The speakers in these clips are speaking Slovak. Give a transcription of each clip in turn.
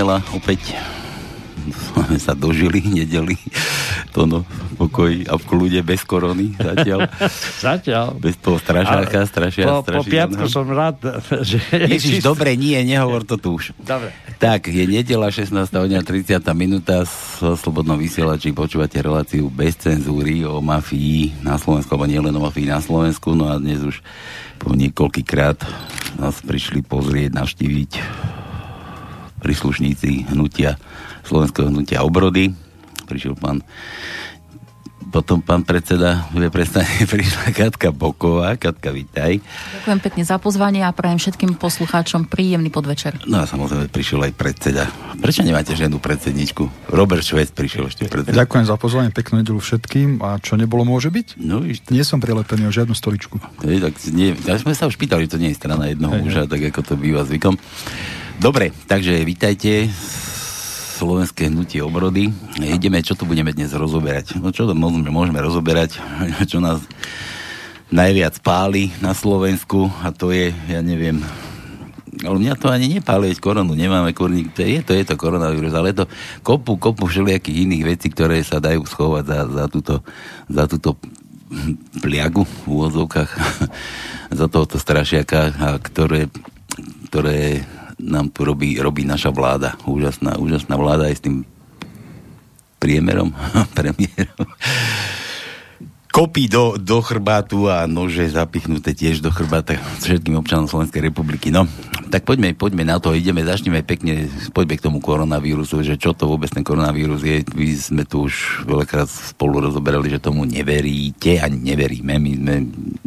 nedela opäť sme sa dožili, nedeli to no, pokoj a v kľude, bez korony zatiaľ. zatiaľ. Bez toho strašáka, strašia, po, po piatku som rád, že... Ježiš, dobre, nie, nehovor to tu už. Dobre. Tak, je nedela 16. hodina 30. minúta v Slobodnom vysielači počúvate reláciu bez cenzúry o mafii na Slovensku, alebo nielen o mafii na Slovensku, no a dnes už po niekoľkýkrát nás prišli pozrieť, navštíviť príslušníci hnutia Slovenského hnutia obrody. Prišiel pán potom pán predseda vie prestane, prišla Katka Boková. Katka, vítaj. Ďakujem pekne za pozvanie a prajem všetkým poslucháčom príjemný podvečer. No a samozrejme prišiel aj predseda. Prečo nemáte žiadnu predsedničku? Robert Švec prišiel ešte predseda. Ďakujem za pozvanie, peknú nedelu všetkým. A čo nebolo, môže byť? No, to... Nie som prilepený o žiadnu stoličku. Je, tak nie, ja sme sa už pýtali, to nie je strana jednoho muža, tak ako to býva zvykom. Dobre, takže vítajte slovenské hnutie obrody. Ideme, čo tu budeme dnes rozoberať? No čo to môžeme, môžeme rozoberať? Čo nás najviac páli na Slovensku a to je, ja neviem, ale mňa to ani nepáli, koronu nemáme, kurník, je to, je to koronavírus, ale je to kopu, kopu všelijakých iných vecí, ktoré sa dajú schovať za, za túto, za túto pliagu v úvodzovkách, za tohoto strašiaka, a ktoré, ktoré nám tu robí, robí naša vláda. Úžasná, úžasná vláda aj s tým priemerom, premiérom kopí do, do chrbátu a nože zapichnuté tiež do chrbáta všetkým občanom Slovenskej republiky. No, tak poďme, poďme na to, ideme, začneme pekne, poďme k tomu koronavírusu, že čo to vôbec ten koronavírus je. My sme tu už veľakrát spolu rozoberali, že tomu neveríte, ani neveríme. My sme,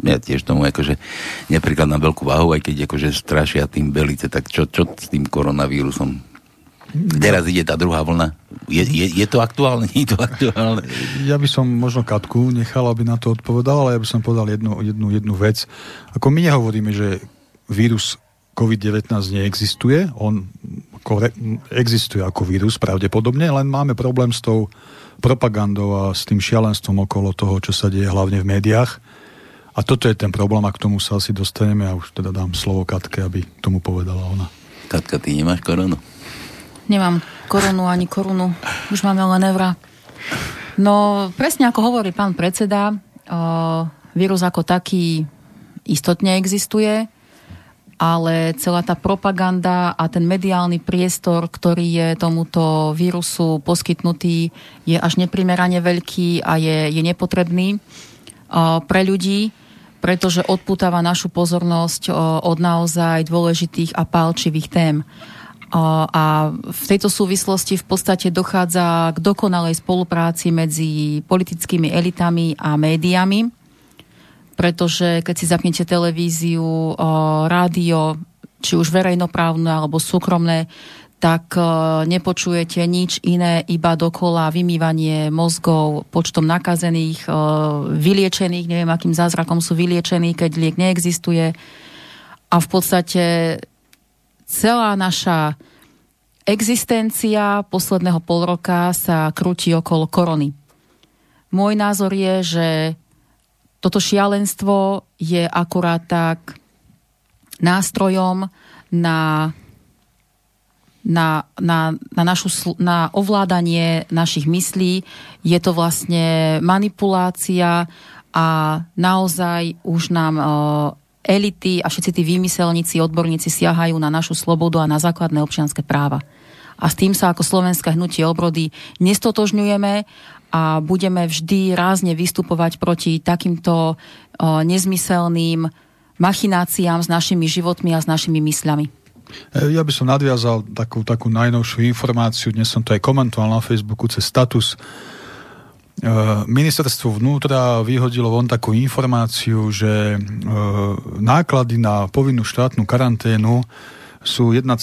ja tiež tomu akože na veľkú váhu, aj keď akože strašia tým belice, tak čo, čo s tým koronavírusom Teraz ide tá druhá vlna. Je, je, je to aktuálne? Nie je to aktuálne? Ja by som možno Katku nechal, aby na to odpovedal, ale ja by som povedal jednu, jednu, jednu vec. Ako my nehovoríme, že vírus COVID-19 neexistuje, on existuje ako vírus pravdepodobne, len máme problém s tou propagandou a s tým šialenstvom okolo toho, čo sa deje hlavne v médiách. A toto je ten problém a k tomu sa asi dostaneme a už teda dám slovo Katke, aby tomu povedala ona. Katka, ty nemáš koronu? Nemám korunu ani korunu. Už máme len eurá. No, presne ako hovorí pán predseda, o, vírus ako taký istotne existuje, ale celá tá propaganda a ten mediálny priestor, ktorý je tomuto vírusu poskytnutý, je až neprimerane veľký a je, je nepotrebný o, pre ľudí, pretože odputáva našu pozornosť od naozaj dôležitých a pálčivých tém. A v tejto súvislosti v podstate dochádza k dokonalej spolupráci medzi politickými elitami a médiami, pretože keď si zapnete televíziu, rádio, či už verejnoprávne alebo súkromné, tak nepočujete nič iné, iba dokola vymývanie mozgov počtom nakazených, vyliečených, neviem akým zázrakom sú vyliečení, keď liek neexistuje. A v podstate celá naša existencia posledného pol roka sa krúti okolo korony. Môj názor je, že toto šialenstvo je akurát tak nástrojom na, na, na, na, našu, na ovládanie našich myslí. Je to vlastne manipulácia a naozaj už nám elity a všetci tí výmyselníci, odborníci siahajú na našu slobodu a na základné občianské práva. A s tým sa ako slovenské hnutie obrody nestotožňujeme a budeme vždy rázne vystupovať proti takýmto nezmyselným machináciám s našimi životmi a s našimi mysľami. E, ja by som nadviazal takú, takú najnovšiu informáciu, dnes som to aj komentoval na Facebooku cez status ministerstvo vnútra vyhodilo von takú informáciu, že e, náklady na povinnú štátnu karanténu sú 1,4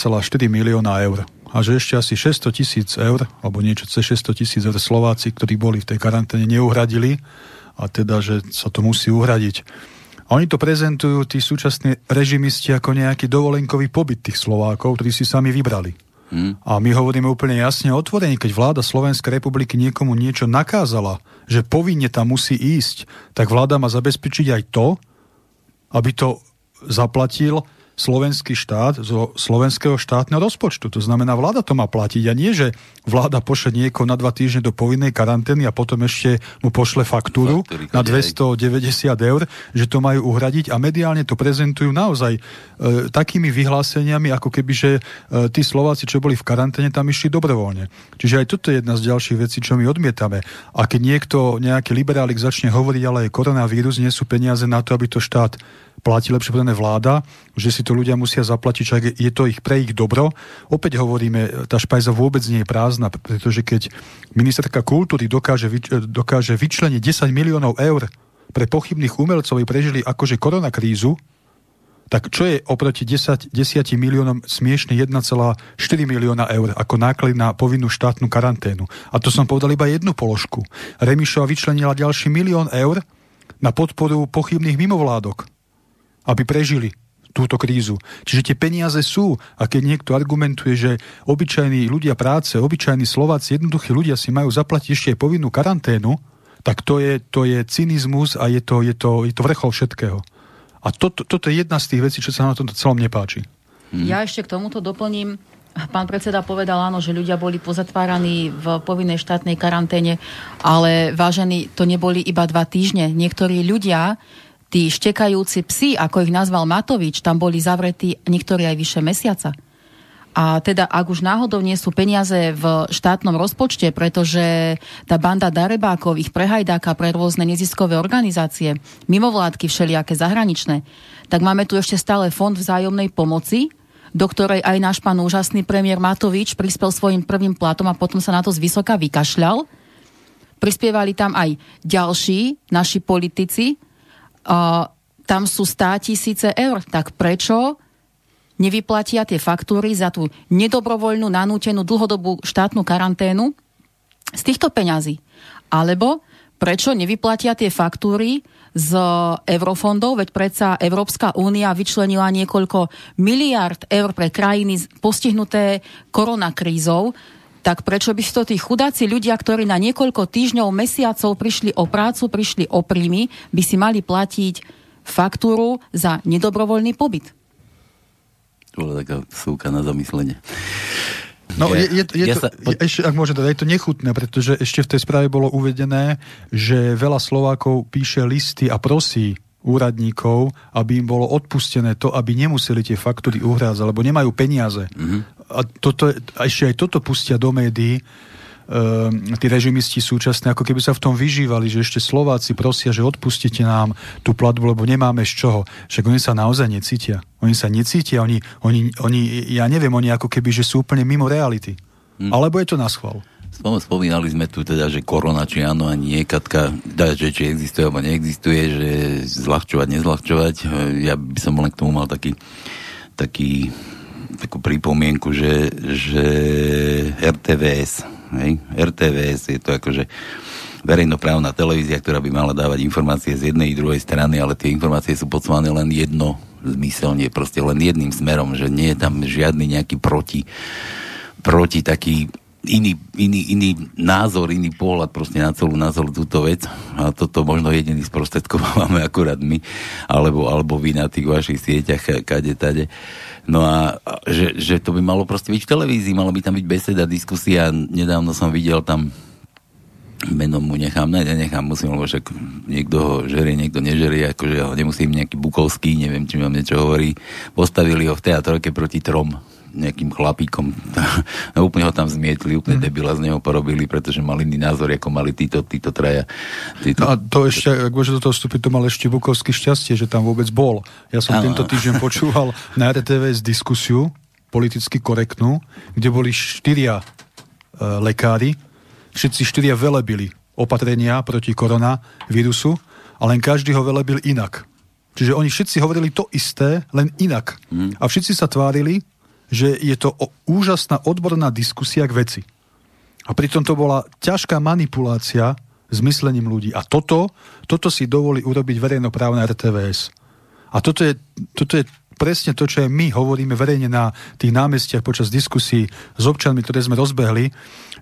milióna eur. A že ešte asi 600 tisíc eur, alebo niečo cez 600 tisíc eur Slováci, ktorí boli v tej karanténe, neuhradili. A teda, že sa to musí uhradiť. A oni to prezentujú, tí súčasní režimisti, ako nejaký dovolenkový pobyt tých Slovákov, ktorí si sami vybrali. Hmm. A my hovoríme úplne jasne otvorene, keď vláda Slovenskej republiky niekomu niečo nakázala, že povinne tam musí ísť, tak vláda má zabezpečiť aj to, aby to zaplatil slovenský štát zo slovenského štátneho rozpočtu. To znamená, vláda to má platiť a nie, že vláda pošle niekoho na dva týždne do povinnej karantény a potom ešte mu pošle faktúru Faktúry, na 290 eur, že to majú uhradiť a mediálne to prezentujú naozaj e, takými vyhláseniami, ako keby, že e, tí Slováci, čo boli v karanténe, tam išli dobrovoľne. Čiže aj toto je jedna z ďalších vecí, čo my odmietame. A keď niekto, nejaký liberálik začne hovoriť, ale koronavírus, nie sú peniaze na to, aby to štát platí lepšie povedané vláda, že si to ľudia musia zaplatiť, že je to ich pre ich dobro. Opäť hovoríme, tá špajza vôbec nie je prázdna, pretože keď ministerka kultúry dokáže, dokáže vyčleniť 10 miliónov eur pre pochybných umelcov, ktorí prežili akože koronakrízu, tak čo je oproti 10, 10 miliónom smiešne 1,4 milióna eur ako náklad na povinnú štátnu karanténu? A to som povedal iba jednu položku. Remišova vyčlenila ďalší milión eur na podporu pochybných mimovládok aby prežili túto krízu. Čiže tie peniaze sú a keď niekto argumentuje, že obyčajní ľudia práce, obyčajní Slováci, jednoduchí ľudia si majú zaplatiť ešte aj povinnú karanténu, tak to je, to je cynizmus a je to, je, to, je to vrchol všetkého. A toto, toto je jedna z tých vecí, čo sa na tomto celom nepáči. Hmm. Ja ešte k tomuto doplním. Pán predseda povedal áno, že ľudia boli pozatváraní v povinnej štátnej karanténe, ale vážení, to neboli iba dva týždne. Niektorí ľudia tí štekajúci psi, ako ich nazval Matovič, tam boli zavretí niektorí aj vyše mesiaca. A teda, ak už náhodou nie sú peniaze v štátnom rozpočte, pretože tá banda darebákov ich prehajdáka pre rôzne neziskové organizácie, mimovládky všelijaké zahraničné, tak máme tu ešte stále fond vzájomnej pomoci, do ktorej aj náš pán úžasný premiér Matovič prispel svojim prvým platom a potom sa na to zvysoka vykašľal. Prispievali tam aj ďalší naši politici, tam sú stá tisíce eur. Tak prečo nevyplatia tie faktúry za tú nedobrovoľnú, nanútenú dlhodobú štátnu karanténu z týchto peňazí? Alebo prečo nevyplatia tie faktúry z eurofondov, veď predsa Európska únia vyčlenila niekoľko miliard eur pre krajiny postihnuté koronakrízou, tak prečo by to tí chudáci ľudia, ktorí na niekoľko týždňov, mesiacov prišli o prácu, prišli o príjmy, by si mali platiť faktúru za nedobrovoľný pobyt? To bola taká súka na zamyslenie. No, je, je, je ja to, sa... ešte, ak môžem dodať, je to nechutné, pretože ešte v tej správe bolo uvedené, že veľa Slovákov píše listy a prosí úradníkov, aby im bolo odpustené to, aby nemuseli tie faktúry uhrádzať, lebo nemajú peniaze. Mm-hmm a, toto, a ešte aj toto pustia do médií, uh, tí režimisti súčasné, ako keby sa v tom vyžívali, že ešte Slováci prosia, že odpustite nám tú platbu, lebo nemáme z čoho. Však oni sa naozaj necítia. Oni sa necítia, oni, oni, oni ja neviem, oni ako keby, že sú úplne mimo reality. Hmm. Alebo je to na schvál. Spomínali sme tu teda, že korona, či áno a nie, Katka, da, že či existuje alebo neexistuje, že zľahčovať, nezľahčovať. Ja by som len k tomu mal taký, taký takú pripomienku, že, že RTVS, hej, RTVS je to akože verejnoprávna televízia, ktorá by mala dávať informácie z jednej i druhej strany, ale tie informácie sú podslané len jedno zmyselne, proste len jedným smerom, že nie je tam žiadny nejaký proti, proti taký iný, iný, iný názor, iný pohľad proste na celú, na celú túto vec. A toto možno jediný sprostredkovávame akurát my, alebo, alebo vy na tých vašich sieťach, kade, tade. No a že, že to by malo proste byť v televízii, malo by tam byť beseda, diskusia. Nedávno som videl tam meno mu nechám, ne, nenechám, musím, lebo však niekto ho žerie, niekto nežerie, akože ho nemusím nejaký Bukovský, neviem, či vám niečo hovorí. Postavili ho v teatrojke proti trom nejakým chlapíkom. No, úplne ho tam zmietli, úplne mm. debila z neho porobili, pretože mali iný názor, ako mali títo, títo traja. Títo... No a to ešte, ak môže do toho vstúpiť, to mal ešte Bukovský šťastie, že tam vôbec bol. Ja som ano. tento týždeň počúval na RTV z diskusiu, politicky korektnú, kde boli štyria e, lekári, všetci štyria velebili opatrenia proti koronavírusu a len každý ho velebil inak. Čiže oni všetci hovorili to isté, len inak. Mm. A všetci sa tvárili, že je to úžasná odborná diskusia k veci. A pritom to bola ťažká manipulácia s myslením ľudí. A toto, toto si dovolí urobiť verejnoprávne RTVS. A toto je, toto je presne to, čo aj my hovoríme verejne na tých námestiach počas diskusí s občanmi, ktoré sme rozbehli,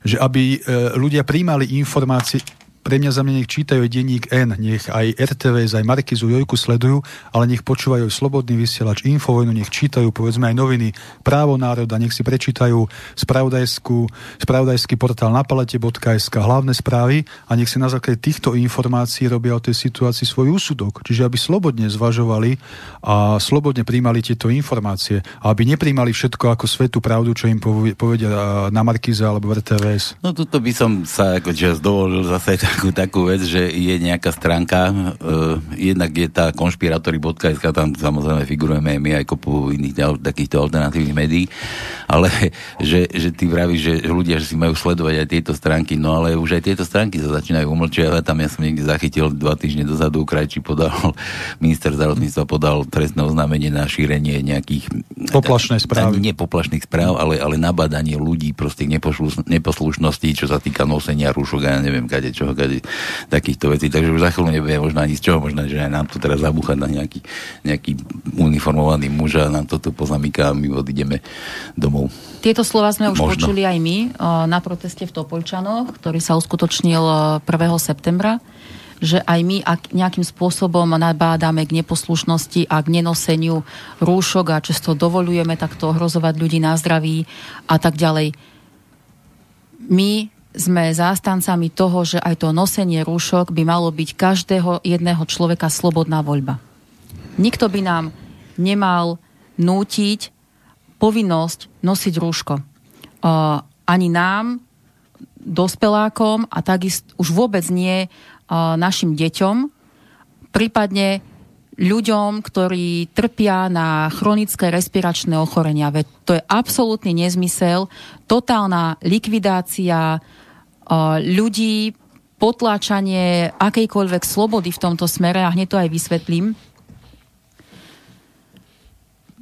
že aby e, ľudia príjmali informácie pre mňa za mňa nech čítajú aj denník N, nech aj RTVS, aj Markizu, Jojku sledujú, ale nech počúvajú aj Slobodný vysielač, Infovojnu, nech čítajú povedzme aj noviny Právo národa, nech si prečítajú spravodajský portál na palete.sk, hlavné správy a nech si na základe týchto informácií robia o tej situácii svoj úsudok. Čiže aby slobodne zvažovali a slobodne príjmali tieto informácie a aby nepríjmali všetko ako svetú pravdu, čo im povedia na Markize alebo RTVS. No tuto by som sa ako čas dovolil zase takú, takú vec, že je nejaká stránka, uh, jednak je tá konšpiratory.sk, tam samozrejme figurujeme my aj kopu iných takýchto alternatívnych médií, ale že, že ty vravíš, že ľudia že si majú sledovať aj tieto stránky, no ale už aj tieto stránky sa začínajú umlčiavať, tam ja som niekde zachytil dva týždne dozadu, krajčí podal, minister zdravotníctva podal trestné oznámenie na šírenie nejakých poplašné správy. Nie poplašných správ, ale, ale nabadanie ľudí proste neposlušnosti, čo sa týka nosenia rúšok a ja neviem, kade čoho, kade takýchto vecí. Takže už za chvíľu nebude možno ani z čoho, možno, že aj nám tu teraz zabúchať na nejaký, nejaký uniformovaný muž a nám to tu pozamyká a my odídeme domov. Tieto slova sme už možno. počuli aj my na proteste v Topolčanoch, ktorý sa uskutočnil 1. septembra že aj my ak nejakým spôsobom nabádame k neposlušnosti a k nenoseniu rúšok a často dovolujeme takto ohrozovať ľudí na zdraví a tak ďalej. My sme zástancami toho, že aj to nosenie rúšok by malo byť každého jedného človeka slobodná voľba. Nikto by nám nemal nútiť povinnosť nosiť rúško. Uh, ani nám, dospelákom a takisto už vôbec nie uh, našim deťom, prípadne ľuďom, ktorí trpia na chronické respiračné ochorenia. Veď to je absolútny nezmysel, totálna likvidácia ľudí, potláčanie akejkoľvek slobody v tomto smere, a hneď to aj vysvetlím.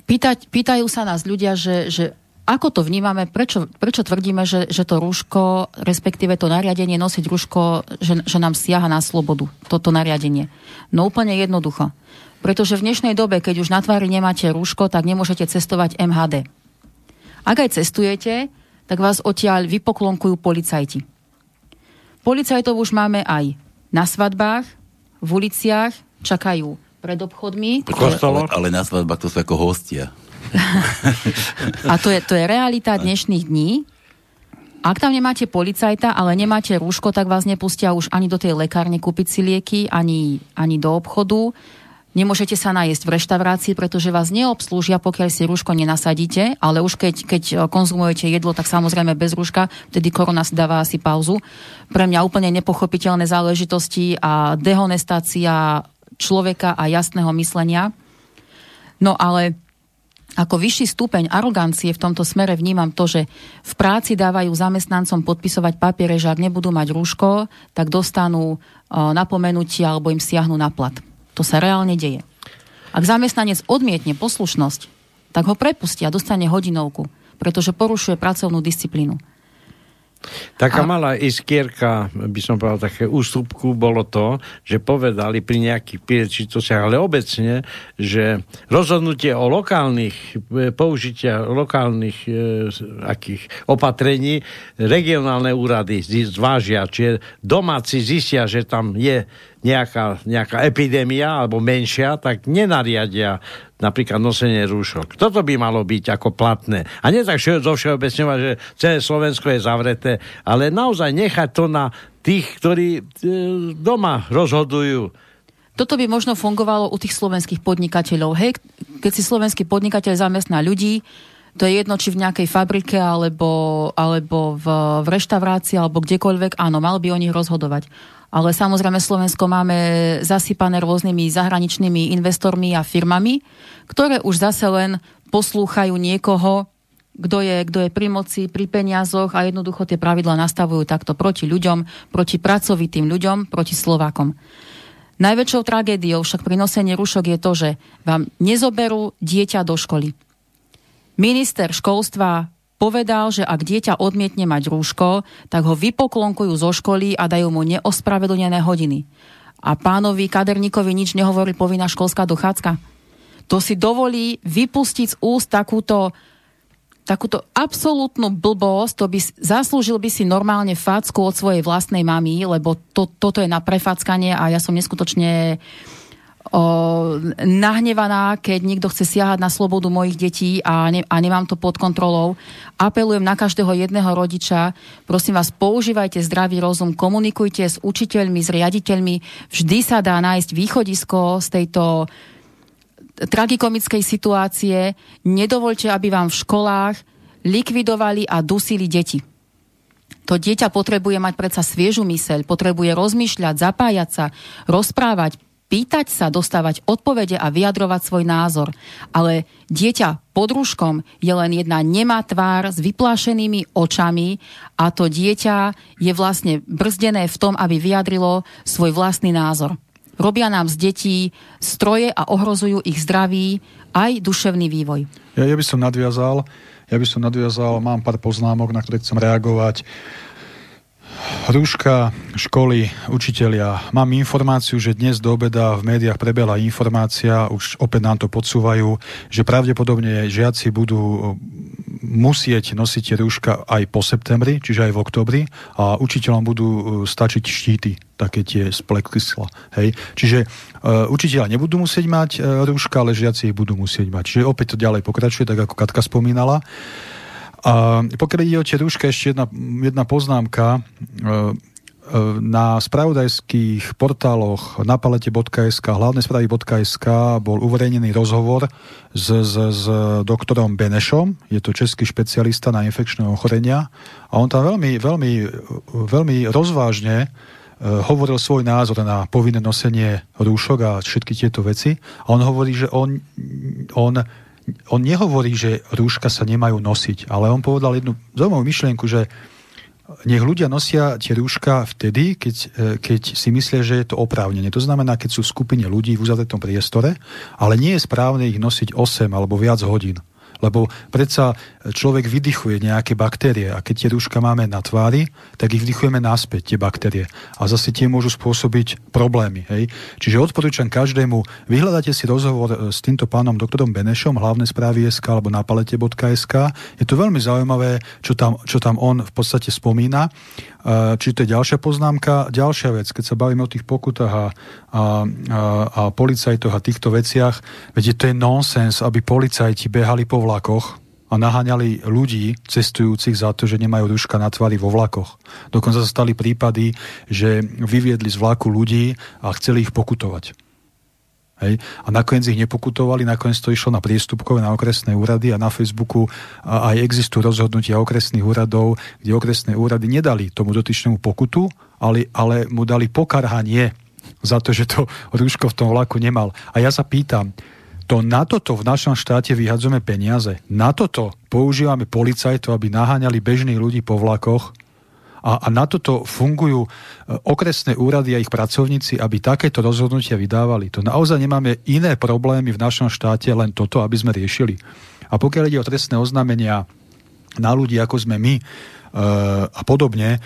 Pýtať, pýtajú sa nás ľudia, že, že ako to vnímame, prečo, prečo tvrdíme, že, že to rúško, respektíve to nariadenie nosiť rúško, že, že nám siaha na slobodu, toto nariadenie. No úplne jednoducho. Pretože v dnešnej dobe, keď už na tvári nemáte rúško, tak nemôžete cestovať MHD. Ak aj cestujete, tak vás odtiaľ vypoklonkujú policajti. Policajtov už máme aj na svadbách, v uliciach, čakajú pred obchodmi. Ale, ale na svadbách to sú ako hostia. A to je, to je realita dnešných dní. Ak tam nemáte policajta, ale nemáte rúško, tak vás nepustia už ani do tej lekárne kúpiť si lieky, ani, ani do obchodu. Nemôžete sa najesť v reštaurácii, pretože vás neobslúžia, pokiaľ si rúško nenasadíte, ale už keď, keď konzumujete jedlo, tak samozrejme bez rúška, vtedy korona si dáva asi pauzu. Pre mňa úplne nepochopiteľné záležitosti a dehonestácia človeka a jasného myslenia. No ale ako vyšší stupeň arogancie v tomto smere vnímam to, že v práci dávajú zamestnancom podpisovať papiere, že ak nebudú mať rúško, tak dostanú napomenutie alebo im siahnu na plat. To sa reálne deje. Ak zamestnanec odmietne poslušnosť, tak ho prepustia a dostane hodinovku, pretože porušuje pracovnú disciplínu. Taká a... malá iskierka, by som povedal, také ústupku bolo to, že povedali pri nejakých príležitostiach, ale obecne, že rozhodnutie o lokálnych e, použitia lokálnych e, akých opatrení regionálne úrady zvážia, čiže domáci zistia, že tam je nejaká, nejaká epidémia alebo menšia, tak nenariadia napríklad nosenie rúšok. Toto by malo byť ako platné. A nie tak zo všeobecňovať, že celé Slovensko je zavreté, ale naozaj nechať to na tých, ktorí e, doma rozhodujú. Toto by možno fungovalo u tých slovenských podnikateľov. Hej, keď si slovenský podnikateľ zamestná ľudí, to je jedno, či v nejakej fabrike, alebo, alebo v, v reštaurácii, alebo kdekoľvek, áno, mal by o nich rozhodovať. Ale samozrejme Slovensko máme zasypané rôznymi zahraničnými investormi a firmami, ktoré už zase len poslúchajú niekoho, kto je, kto je pri moci, pri peniazoch a jednoducho tie pravidla nastavujú takto proti ľuďom, proti pracovitým ľuďom, proti Slovákom. Najväčšou tragédiou však pri nosení rušok je to, že vám nezoberú dieťa do školy. Minister školstva povedal, že ak dieťa odmietne mať rúško, tak ho vypoklonkujú zo školy a dajú mu neospravedlnené hodiny. A pánovi Kaderníkovi nič nehovorí povinná školská dochádzka. To si dovolí vypustiť z úst takúto takúto absolútnu blbosť, to by zaslúžil by si normálne facku od svojej vlastnej mamy, lebo to, toto je na prefackanie a ja som neskutočne o, nahnevaná, keď niekto chce siahať na slobodu mojich detí a, ne, a nemám to pod kontrolou. Apelujem na každého jedného rodiča, prosím vás, používajte zdravý rozum, komunikujte s učiteľmi, s riaditeľmi, vždy sa dá nájsť východisko z tejto tragikomickej situácie. Nedovolte, aby vám v školách likvidovali a dusili deti. To dieťa potrebuje mať predsa sviežu myseľ, potrebuje rozmýšľať, zapájať sa, rozprávať, pýtať sa, dostávať odpovede a vyjadrovať svoj názor. Ale dieťa pod rúškom je len jedna nemá tvár s vyplášenými očami a to dieťa je vlastne brzdené v tom, aby vyjadrilo svoj vlastný názor. Robia nám z detí stroje a ohrozujú ich zdraví aj duševný vývoj. Ja, ja by som nadviazal, ja by som nadviazal, mám pár poznámok, na ktoré chcem reagovať. Rúška, školy, učitelia. Mám informáciu, že dnes do obeda v médiách prebehla informácia, už opäť nám to podsúvajú, že pravdepodobne žiaci budú eh, musieť nosiť rúška aj po septembri, čiže aj v oktobri a učiteľom budú eh, stačiť štíty, také tie z. Hej. Čiže uh, učiteľa nebudú musieť mať uh, rúška, ale žiaci ich budú musieť mať. Čiže opäť to ďalej pokračuje, tak ako Katka spomínala. A pokiaľ ide o tie rúška, ešte jedna, jedna poznámka. E, e, na spravodajských portáloch na palete.sk, hlavné správy.sk bol uverejnený rozhovor s, s, s doktorom Benešom, je to český špecialista na infekčné ochorenia. A on tam veľmi, veľmi, veľmi rozvážne e, hovoril svoj názor na povinné nosenie rúšok a všetky tieto veci. A on hovorí, že on, on on nehovorí, že rúška sa nemajú nosiť, ale on povedal jednu zaujímavú myšlienku, že nech ľudia nosia tie rúška vtedy, keď, e, keď si myslia, že je to oprávnenie. To znamená, keď sú v skupine ľudí v uzavretom priestore, ale nie je správne ich nosiť 8 alebo viac hodín lebo predsa človek vydychuje nejaké baktérie a keď tie rúška máme na tvári, tak ich vdychujeme naspäť, tie baktérie. A zase tie môžu spôsobiť problémy. Hej? Čiže odporúčam každému, vyhľadáte si rozhovor e, s týmto pánom doktorom Benešom, hlavné správy SK alebo na palete.sk. Je to veľmi zaujímavé, čo tam, čo tam on v podstate spomína. Čiže to je ďalšia poznámka. Ďalšia vec, keď sa bavíme o tých pokutách a, a, a, policajtoch a týchto veciach, veď to je nonsens, aby policajti behali po vlakoch a naháňali ľudí cestujúcich za to, že nemajú ruška na tvári vo vlakoch. Dokonca sa stali prípady, že vyviedli z vlaku ľudí a chceli ich pokutovať. Hej? A nakoniec ich nepokutovali, nakoniec to išlo na priestupkové, na okresné úrady a na Facebooku aj existujú rozhodnutia okresných úradov, kde okresné úrady nedali tomu dotyčnému pokutu, ale, ale mu dali pokarhanie za to, že to rúško v tom vlaku nemal. A ja sa pýtam, to na toto v našom štáte vyhadzujeme peniaze. Na toto používame policajtov, aby naháňali bežných ľudí po vlakoch a, a na toto fungujú e, okresné úrady a ich pracovníci, aby takéto rozhodnutia vydávali. To naozaj nemáme iné problémy v našom štáte, len toto, aby sme riešili. A pokiaľ ide o trestné oznámenia na ľudí, ako sme my e, a podobne,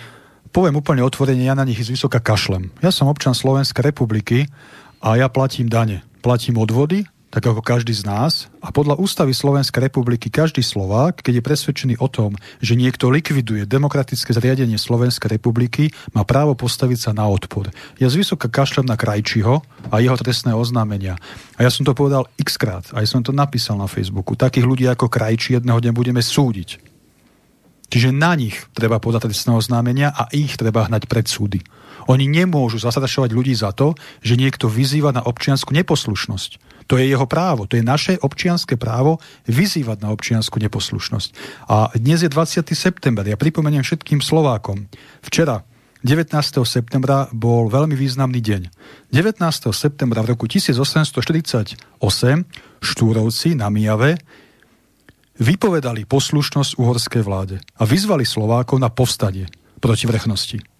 poviem úplne otvorene, ja na nich vysoka kašlem. Ja som občan Slovenskej republiky a ja platím dane. Platím odvody, tak ako každý z nás. A podľa ústavy Slovenskej republiky každý Slovák, keď je presvedčený o tom, že niekto likviduje demokratické zriadenie Slovenskej republiky, má právo postaviť sa na odpor. Ja z vysoka kašlem na Krajčiho a jeho trestné oznámenia. A ja som to povedal x krát, aj som to napísal na Facebooku. Takých ľudí ako Krajči jedného dňa budeme súdiť. Čiže na nich treba podať trestné oznámenia a ich treba hnať pred súdy. Oni nemôžu zastrašovať ľudí za to, že niekto vyzýva na občiansku neposlušnosť. To je jeho právo, to je naše občianské právo vyzývať na občiansku neposlušnosť. A dnes je 20. september, ja pripomeniem všetkým Slovákom. Včera 19. septembra bol veľmi významný deň. 19. septembra v roku 1848 Štúrovci na Mijave vypovedali poslušnosť uhorskej vláde a vyzvali Slovákov na povstanie proti vrchnosti.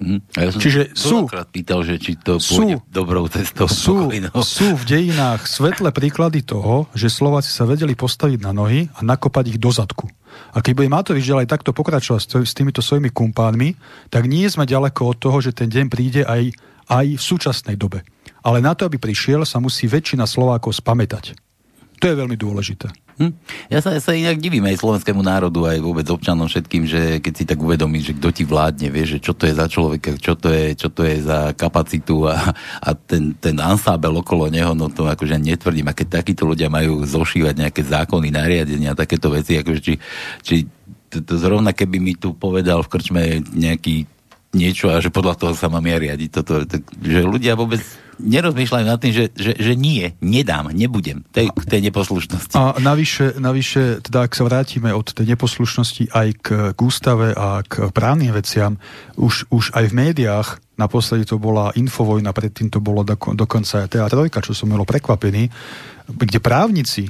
Mm. A ja som Čiže sú, pýtal, že či to sú, dobrou cestou. Sú, sú v dejinách svetlé príklady toho, že Slováci sa vedeli postaviť na nohy a nakopať ich do zadku. A keď bude Matovič ďalej takto pokračovať s týmito svojimi kumpánmi, tak nie sme ďaleko od toho, že ten deň príde aj, aj v súčasnej dobe. Ale na to, aby prišiel, sa musí väčšina Slovákov spamätať. To je veľmi dôležité. Hm? Ja sa, ja sa inak divím aj slovenskému národu, aj vôbec občanom všetkým, že keď si tak uvedomí, že kto ti vládne, vie, že čo to je za človeka, čo to je, čo to je za kapacitu a, a ten, ten ansábel okolo neho, no to akože netvrdím. A keď takíto ľudia majú zošívať nejaké zákony, nariadenia, takéto veci, akože či, či to, to zrovna keby mi tu povedal v krčme nejaký niečo a že podľa toho sa mám ja riadiť. Toto, to, že ľudia vôbec nerozmýšľajú nad tým, že, že, že nie, nedám, nebudem tej, k tej neposlušnosti. A navyše, navyše, teda ak sa vrátime od tej neposlušnosti aj k, k ústave a k právnym veciam, už, už aj v médiách, naposledy to bola Infovojna, predtým to bolo doko, dokonca aj TA3, čo som bolo prekvapený, kde právnici,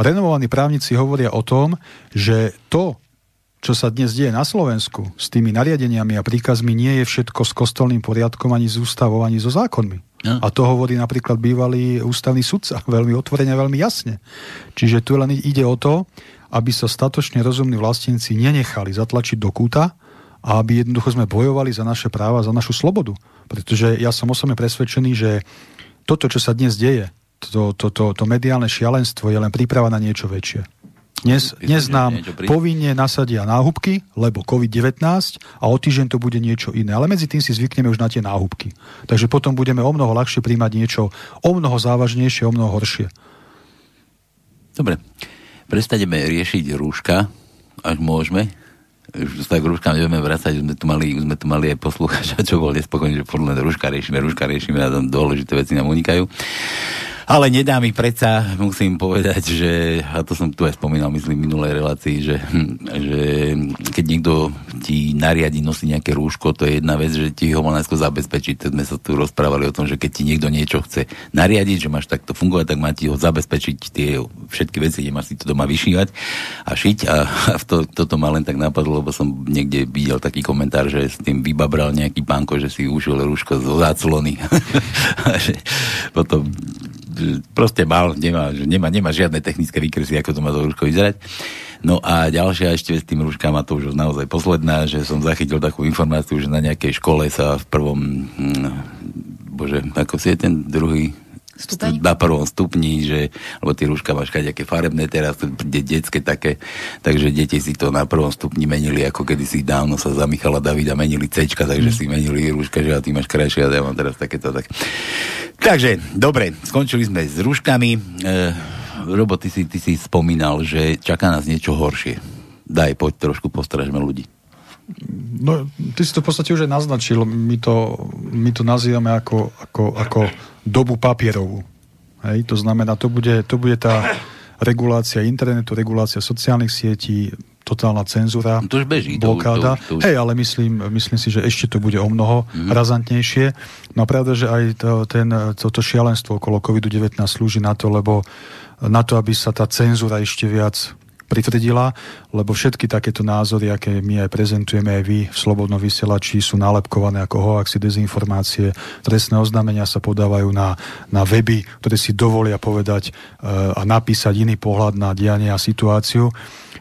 renovovaní právnici hovoria o tom, že to, čo sa dnes deje na Slovensku s tými nariadeniami a príkazmi, nie je všetko s kostolným poriadkom, ani s ústavou, ani so zákonmi. Ja. A to hovorí napríklad bývalý ústavný sudca veľmi otvorene, veľmi jasne. Čiže tu len ide o to, aby sa statočne rozumní vlastníci nenechali zatlačiť do kúta a aby jednoducho sme bojovali za naše práva, za našu slobodu. Pretože ja som osobne presvedčený, že toto, čo sa dnes deje, to, to, to, to mediálne šialenstvo je len príprava na niečo väčšie. Dnes, dnes nám povinne nasadia náhubky, lebo COVID-19 a o týždeň to bude niečo iné. Ale medzi tým si zvykneme už na tie náhubky. Takže potom budeme o mnoho ľahšie príjmať niečo o mnoho závažnejšie, o mnoho horšie. Dobre. Prestaneme riešiť rúška, až môžeme. Už sa k rúškam nevieme vrácať, už sme tu mali, už sme tu mali aj poslúchača, čo bol nespokojný, že podľa rúška riešime, rúška riešime a tam dôležité veci nám unikajú. Ale nedá mi predsa, musím povedať, že, a to som tu aj spomínal, myslím, v minulej relácii, že, že keď niekto ti nariadi nosiť nejaké rúško, to je jedna vec, že ti ho má najskôr zabezpečiť. Sme sa tu rozprávali o tom, že keď ti niekto niečo chce nariadiť, že máš takto fungovať, tak má ti ho zabezpečiť tie všetky veci, kde máš si to doma vyšívať a šiť. A, a to, toto ma len tak napadlo, lebo som niekde videl taký komentár, že s tým vybabral nejaký pánko, že si ušiel rúško zo záclony. potom proste mal, nemá, nemá, nemá žiadne technické výkresy, ako to má to rúško vyzerať. No a ďalšia ešte s tým rúškam, a to už naozaj posledná, že som zachytil takú informáciu, že na nejakej škole sa v prvom, hm, bože, ako si je ten druhý Stupeň? na prvom stupni, že, lebo tie rúška máš nejaké farebné teraz, de, detské také, takže deti si to na prvom stupni menili, ako kedy si dávno sa za Michala Davida menili C, takže mm. si menili rúška, že a ty máš krajšie a ja mám teraz takéto tak. Takže, dobre, skončili sme s rúškami. E, Robo, ty si, ty si spomínal, že čaká nás niečo horšie. Daj, poď trošku postražme ľudí. No, ty si to v podstate už aj naznačil. My to, my to nazývame ako, ako, ako dobu papierovú. Hej, to znamená, to bude, to bude tá regulácia internetu, regulácia sociálnych sietí, totálna cenzúra, to už beží, blokáda. To, to, to už... Hej, ale myslím, myslím si, že ešte to bude o mnoho mm. razantnejšie. No pravda, že aj to, ten, toto šialenstvo okolo COVID-19 slúži na to, lebo na to, aby sa tá cenzúra ešte viac pritvrdila, lebo všetky takéto názory, aké my aj prezentujeme aj vy v Slobodnom vysielači, sú nálepkované ako hoaxy, dezinformácie, trestné oznámenia sa podávajú na, na weby, ktoré si dovolia povedať e, a napísať iný pohľad na dianie a situáciu.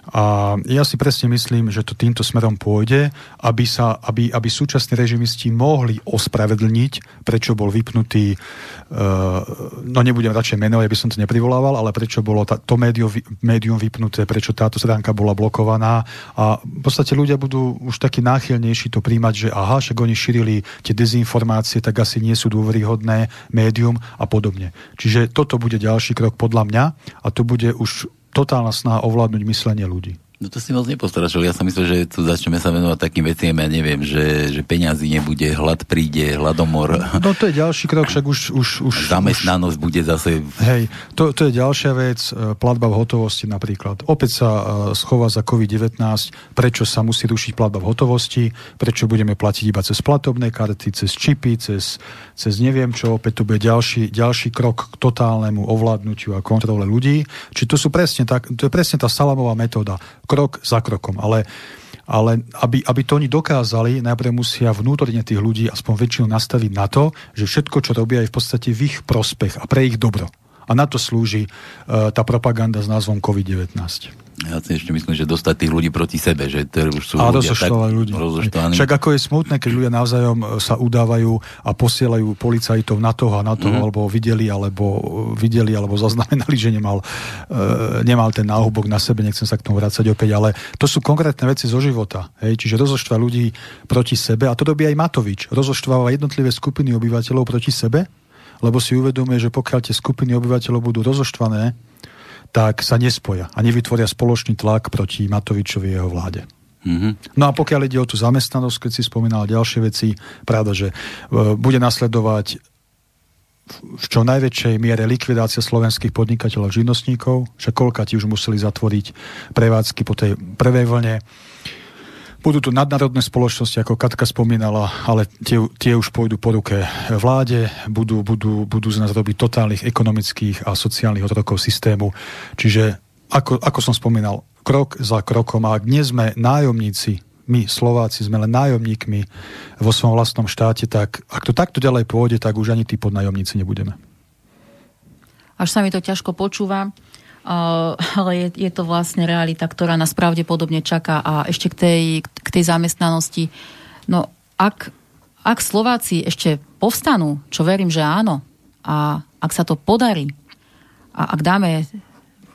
A ja si presne myslím, že to týmto smerom pôjde, aby, sa, aby, aby súčasní režimisti mohli ospravedlniť, prečo bol vypnutý, uh, no nebudem radšej menovať, aby som to neprivolával, ale prečo bolo tá, to médium, médium vypnuté, prečo táto stránka bola blokovaná. A v podstate ľudia budú už takí náchylnejší to príjmať, že aha, však oni šírili tie dezinformácie, tak asi nie sú dôveryhodné médium a podobne. Čiže toto bude ďalší krok podľa mňa a to bude už totálna snaha ovládnuť myslenie ľudí. No to si moc nepostrašil. Ja som myslel, že tu začneme sa venovať takým veciam, ja neviem, že, že peňazí nebude, hlad príde, hladomor. No to je ďalší krok, však už... už, už Zamestnanosť už, bude zase... Hej, to, to je ďalšia vec, e, platba v hotovosti napríklad. Opäť sa uh, schová za COVID-19, prečo sa musí rušiť platba v hotovosti, prečo budeme platiť iba cez platobné karty, cez čipy, cez, cez neviem čo, opäť to bude ďalší, ďalší krok k totálnemu ovládnutiu a kontrole ľudí. Čiže to sú presne tak, to je presne tá salamová metóda krok za krokom. Ale, ale aby, aby to oni dokázali, najprv musia vnútorne tých ľudí aspoň väčšinu nastaviť na to, že všetko, čo robia, je v podstate v ich prospech a pre ich dobro. A na to slúži uh, tá propaganda s názvom COVID-19. Ja si ešte myslím, že dostať tých ľudí proti sebe, že to už sú a ľudia tak ľudí. rozoštvaní. Však ako je smutné, keď ľudia navzájom e, sa udávajú a posielajú policajtov na toho a na toho, mm. alebo videli, alebo e, videli, alebo zaznamenali, že nemal, e, nemal ten náhubok na sebe, nechcem sa k tomu vrácať opäť, ale to sú konkrétne veci zo života. Hej? Čiže rozoštva ľudí proti sebe a to robí aj Matovič. Rozoštváva jednotlivé skupiny obyvateľov proti sebe, lebo si uvedomuje, že pokiaľ tie skupiny obyvateľov budú rozoštvané, tak sa nespoja a nevytvoria spoločný tlak proti Matovičovi jeho vláde. Mm-hmm. No a pokiaľ ide o tú zamestnanosť, keď si spomínal ďalšie veci, pravda, že e, bude nasledovať v čo najväčšej miere likvidácia slovenských podnikateľov živnostníkov, že koľka ti už museli zatvoriť prevádzky po tej prvej vlne. Budú tu nadnárodné spoločnosti, ako Katka spomínala, ale tie, tie už pôjdu po ruke vláde, budú, budú, budú z nás robiť totálnych ekonomických a sociálnych otrokov systému. Čiže, ako, ako som spomínal, krok za krokom, a ak nie sme nájomníci my, Slováci, sme len nájomníkmi vo svojom vlastnom štáte, tak ak to takto ďalej pôjde, tak už ani tí podnájomníci nebudeme. Až sa mi to ťažko počúva. Uh, ale je, je to vlastne realita, ktorá nás pravdepodobne čaká a ešte k tej, k tej zamestnanosti. No ak, ak Slováci ešte povstanú, čo verím, že áno, a ak sa to podarí, a ak dáme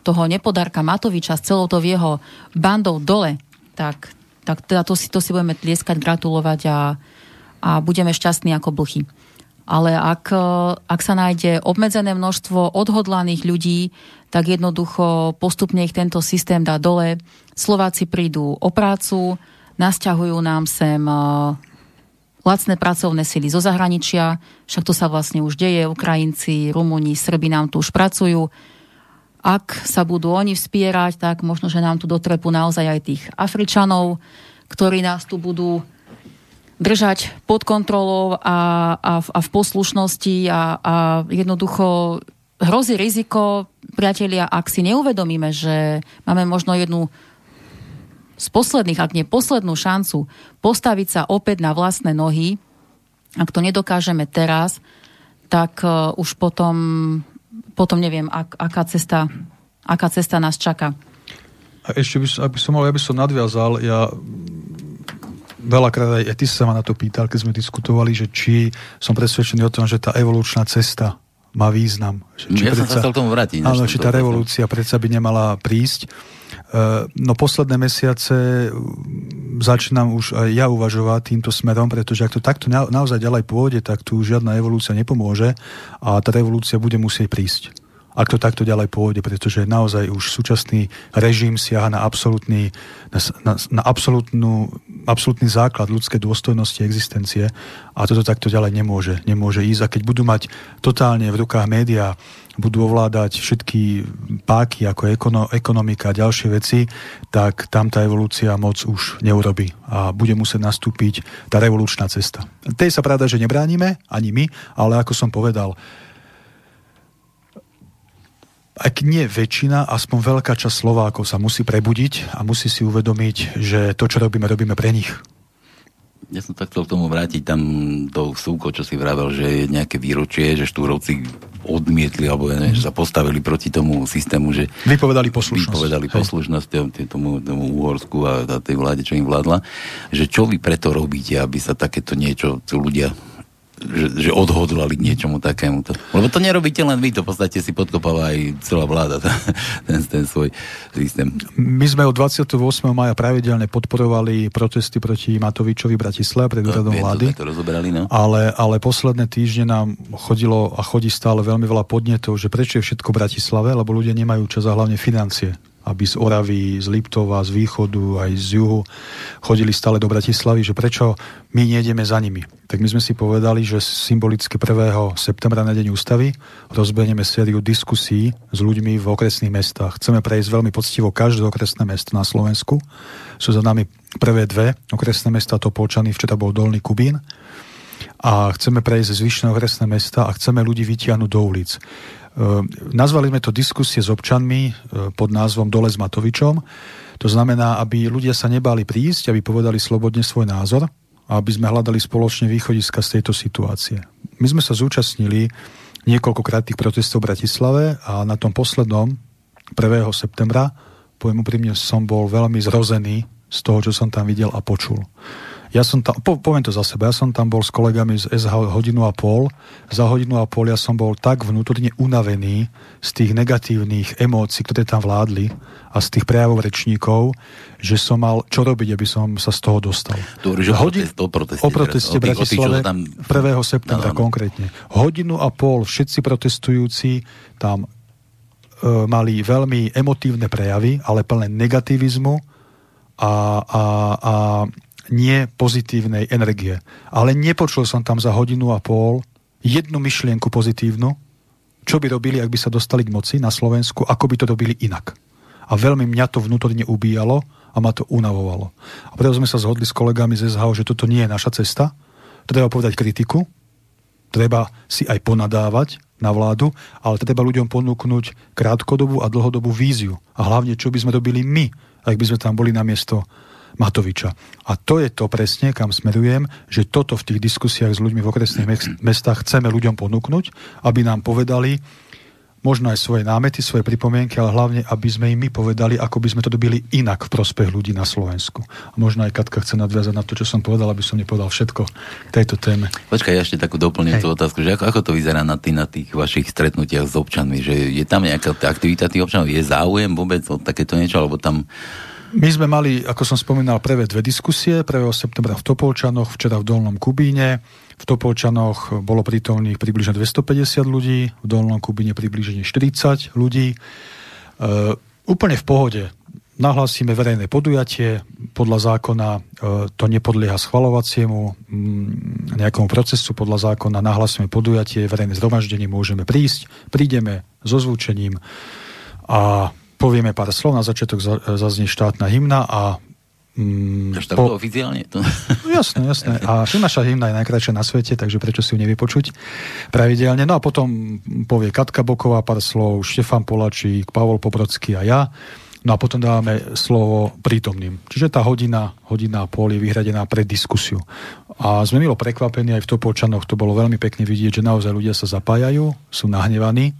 toho nepodarka Matoviča s celou to jeho bandou dole, tak, tak teda to si, to si budeme tlieskať, gratulovať a, a budeme šťastní ako blchy. Ale ak, ak sa nájde obmedzené množstvo odhodlaných ľudí, tak jednoducho postupne ich tento systém dá dole. Slováci prídu o prácu, nasťahujú nám sem eh, lacné pracovné sily zo zahraničia, však to sa vlastne už deje, Ukrajinci, Rumúni, Srbi nám tu už pracujú. Ak sa budú oni vspierať, tak možno, že nám tu dotrepu naozaj aj tých Afričanov, ktorí nás tu budú držať pod kontrolou a, a, a v poslušnosti a, a jednoducho hrozí riziko, priatelia, ak si neuvedomíme, že máme možno jednu z posledných, ak nie poslednú šancu postaviť sa opäť na vlastné nohy, ak to nedokážeme teraz, tak uh, už potom, potom neviem, ak, aká, cesta, aká cesta nás čaká. A ešte by, aby som mal, ja by som nadviazal, ja veľakrát aj, aj ty sa ma na to pýtal, keď sme diskutovali, že či som presvedčený o tom, že tá evolučná cesta má význam. Že, či ja predsa, som sa chcel k tomu vrátiť. Áno, či tá revolúcia predsa by nemala prísť. Uh, no posledné mesiace začínam už aj ja uvažovať týmto smerom, pretože ak to takto na, naozaj ďalej pôjde, tak tu žiadna evolúcia nepomôže a tá revolúcia bude musieť prísť ak to takto ďalej pôjde, pretože naozaj už súčasný režim siaha na absolútny, na, na, na absolútnu, absolútny základ ľudskej dôstojnosti existencie a toto takto ďalej nemôže, nemôže ísť. A keď budú mať totálne v rukách médiá, budú ovládať všetky páky ako ekono, ekonomika a ďalšie veci, tak tam tá evolúcia moc už neurobi a bude musieť nastúpiť tá revolučná cesta. Tej sa pravda, že nebránime, ani my, ale ako som povedal, ak nie väčšina, aspoň veľká časť Slovákov sa musí prebudiť a musí si uvedomiť, že to, čo robíme, robíme pre nich. Ja som sa chcel k tomu vrátiť tam do súko, čo si vravel, že je nejaké výročie, že štúrovci odmietli, alebo ja neviem, že sa postavili proti tomu systému, že... Vypovedali poslušnosť. Vypovedali poslušnosť tomu, tomu Uhorsku a tej vláde, čo im vládla. Že čo vy preto robíte, aby sa takéto niečo ľudia že, že odhodlali k niečomu takému. Lebo to nerobíte len vy, to v podstate si podkopáva aj celá vláda, ten, ten svoj systém. My sme od 28. maja pravidelne podporovali protesty proti Matovičovi Bratislave pred úradom no, vlády. To rozoberali, no. ale, ale posledné týždne nám chodilo a chodí stále veľmi veľa podnetov, že prečo je všetko v Bratislave, lebo ľudia nemajú čas a hlavne financie aby z Oravy, z Liptova, z východu, aj z juhu chodili stále do Bratislavy, že prečo my nejdeme za nimi. Tak my sme si povedali, že symbolicky 1. septembra na Deň ústavy rozbenieme sériu diskusí s ľuďmi v okresných mestách. Chceme prejsť veľmi poctivo každé okresné mesto na Slovensku. Sú za nami prvé dve okresné mesta, to Polčany, včera bol Dolný Kubín. A chceme prejsť zvyšné okresné mesta a chceme ľudí vytiahnuť do ulic. Ehm, nazvali sme to diskusie s občanmi ehm, pod názvom Dole s Matovičom. To znamená, aby ľudia sa nebali prísť, aby povedali slobodne svoj názor a aby sme hľadali spoločne východiska z tejto situácie. My sme sa zúčastnili niekoľkokrát tých protestov v Bratislave a na tom poslednom 1. septembra poviem úprimne, som bol veľmi zrozený z toho, čo som tam videl a počul. Ja som tam, po, poviem to za seba, ja som tam bol s kolegami z SH hodinu a pol. Za hodinu a pol ja som bol tak vnútorne unavený z tých negatívnych emócií, ktoré tam vládli a z tých prejavov rečníkov, že som mal čo robiť, aby som sa z toho dostal. Že Hodin... o proteste. O proteste v Bratislave tam... 1. septembra no, no, no. konkrétne. Hodinu a pol všetci protestujúci tam e, mali veľmi emotívne prejavy, ale plné negativizmu a, a, a nie pozitívnej energie. Ale nepočul som tam za hodinu a pol jednu myšlienku pozitívnu, čo by robili, ak by sa dostali k moci na Slovensku, ako by to robili inak. A veľmi mňa to vnútorne ubíjalo a ma to unavovalo. A preto sme sa zhodli s kolegami z SHO, že toto nie je naša cesta. Treba povedať kritiku, treba si aj ponadávať na vládu, ale treba ľuďom ponúknuť krátkodobú a dlhodobú víziu. A hlavne, čo by sme robili my, ak by sme tam boli na miesto Matoviča. A to je to presne, kam smerujem, že toto v tých diskusiách s ľuďmi v okresných mestách chceme ľuďom ponúknuť, aby nám povedali, možno aj svoje námety, svoje pripomienky, ale hlavne, aby sme im my povedali, ako by sme to dobili inak v prospech ľudí na Slovensku. A možno aj Katka chce nadviazať na to, čo som povedal, aby som nepovedal všetko k tejto téme. Počkaj, ja ešte takú doplním tú otázku, že ako, ako to vyzerá na, tý, na tých vašich stretnutiach s občanmi, že je tam nejaká aktivita tých občanov, je záujem vôbec o takéto niečo, alebo tam my sme mali, ako som spomínal, prvé dve diskusie, 1. septembra v Topolčanoch, včera v Dolnom Kubíne. V Topolčanoch bolo prítomných približne 250 ľudí, v Dolnom Kubíne približne 40 ľudí. E, úplne v pohode. Nahlásime verejné podujatie, podľa zákona e, to nepodlieha schvalovaciemu m, mm, nejakomu procesu, podľa zákona nahlásime podujatie, verejné zhromaždenie, môžeme prísť, prídeme so zvučením a povieme pár slov, na začiatok zaznie štátna hymna a Mm, Až po... oficiálne? To... No, jasné, jasné. A naša hymna je najkrajšia na svete, takže prečo si ju nevypočuť pravidelne. No a potom povie Katka Boková pár slov, Štefan Polačík, Pavol Pobrodský a ja. No a potom dávame slovo prítomným. Čiže tá hodina, hodina a pol je vyhradená pre diskusiu. A sme milo prekvapení aj v Topolčanoch, to bolo veľmi pekne vidieť, že naozaj ľudia sa zapájajú, sú nahnevaní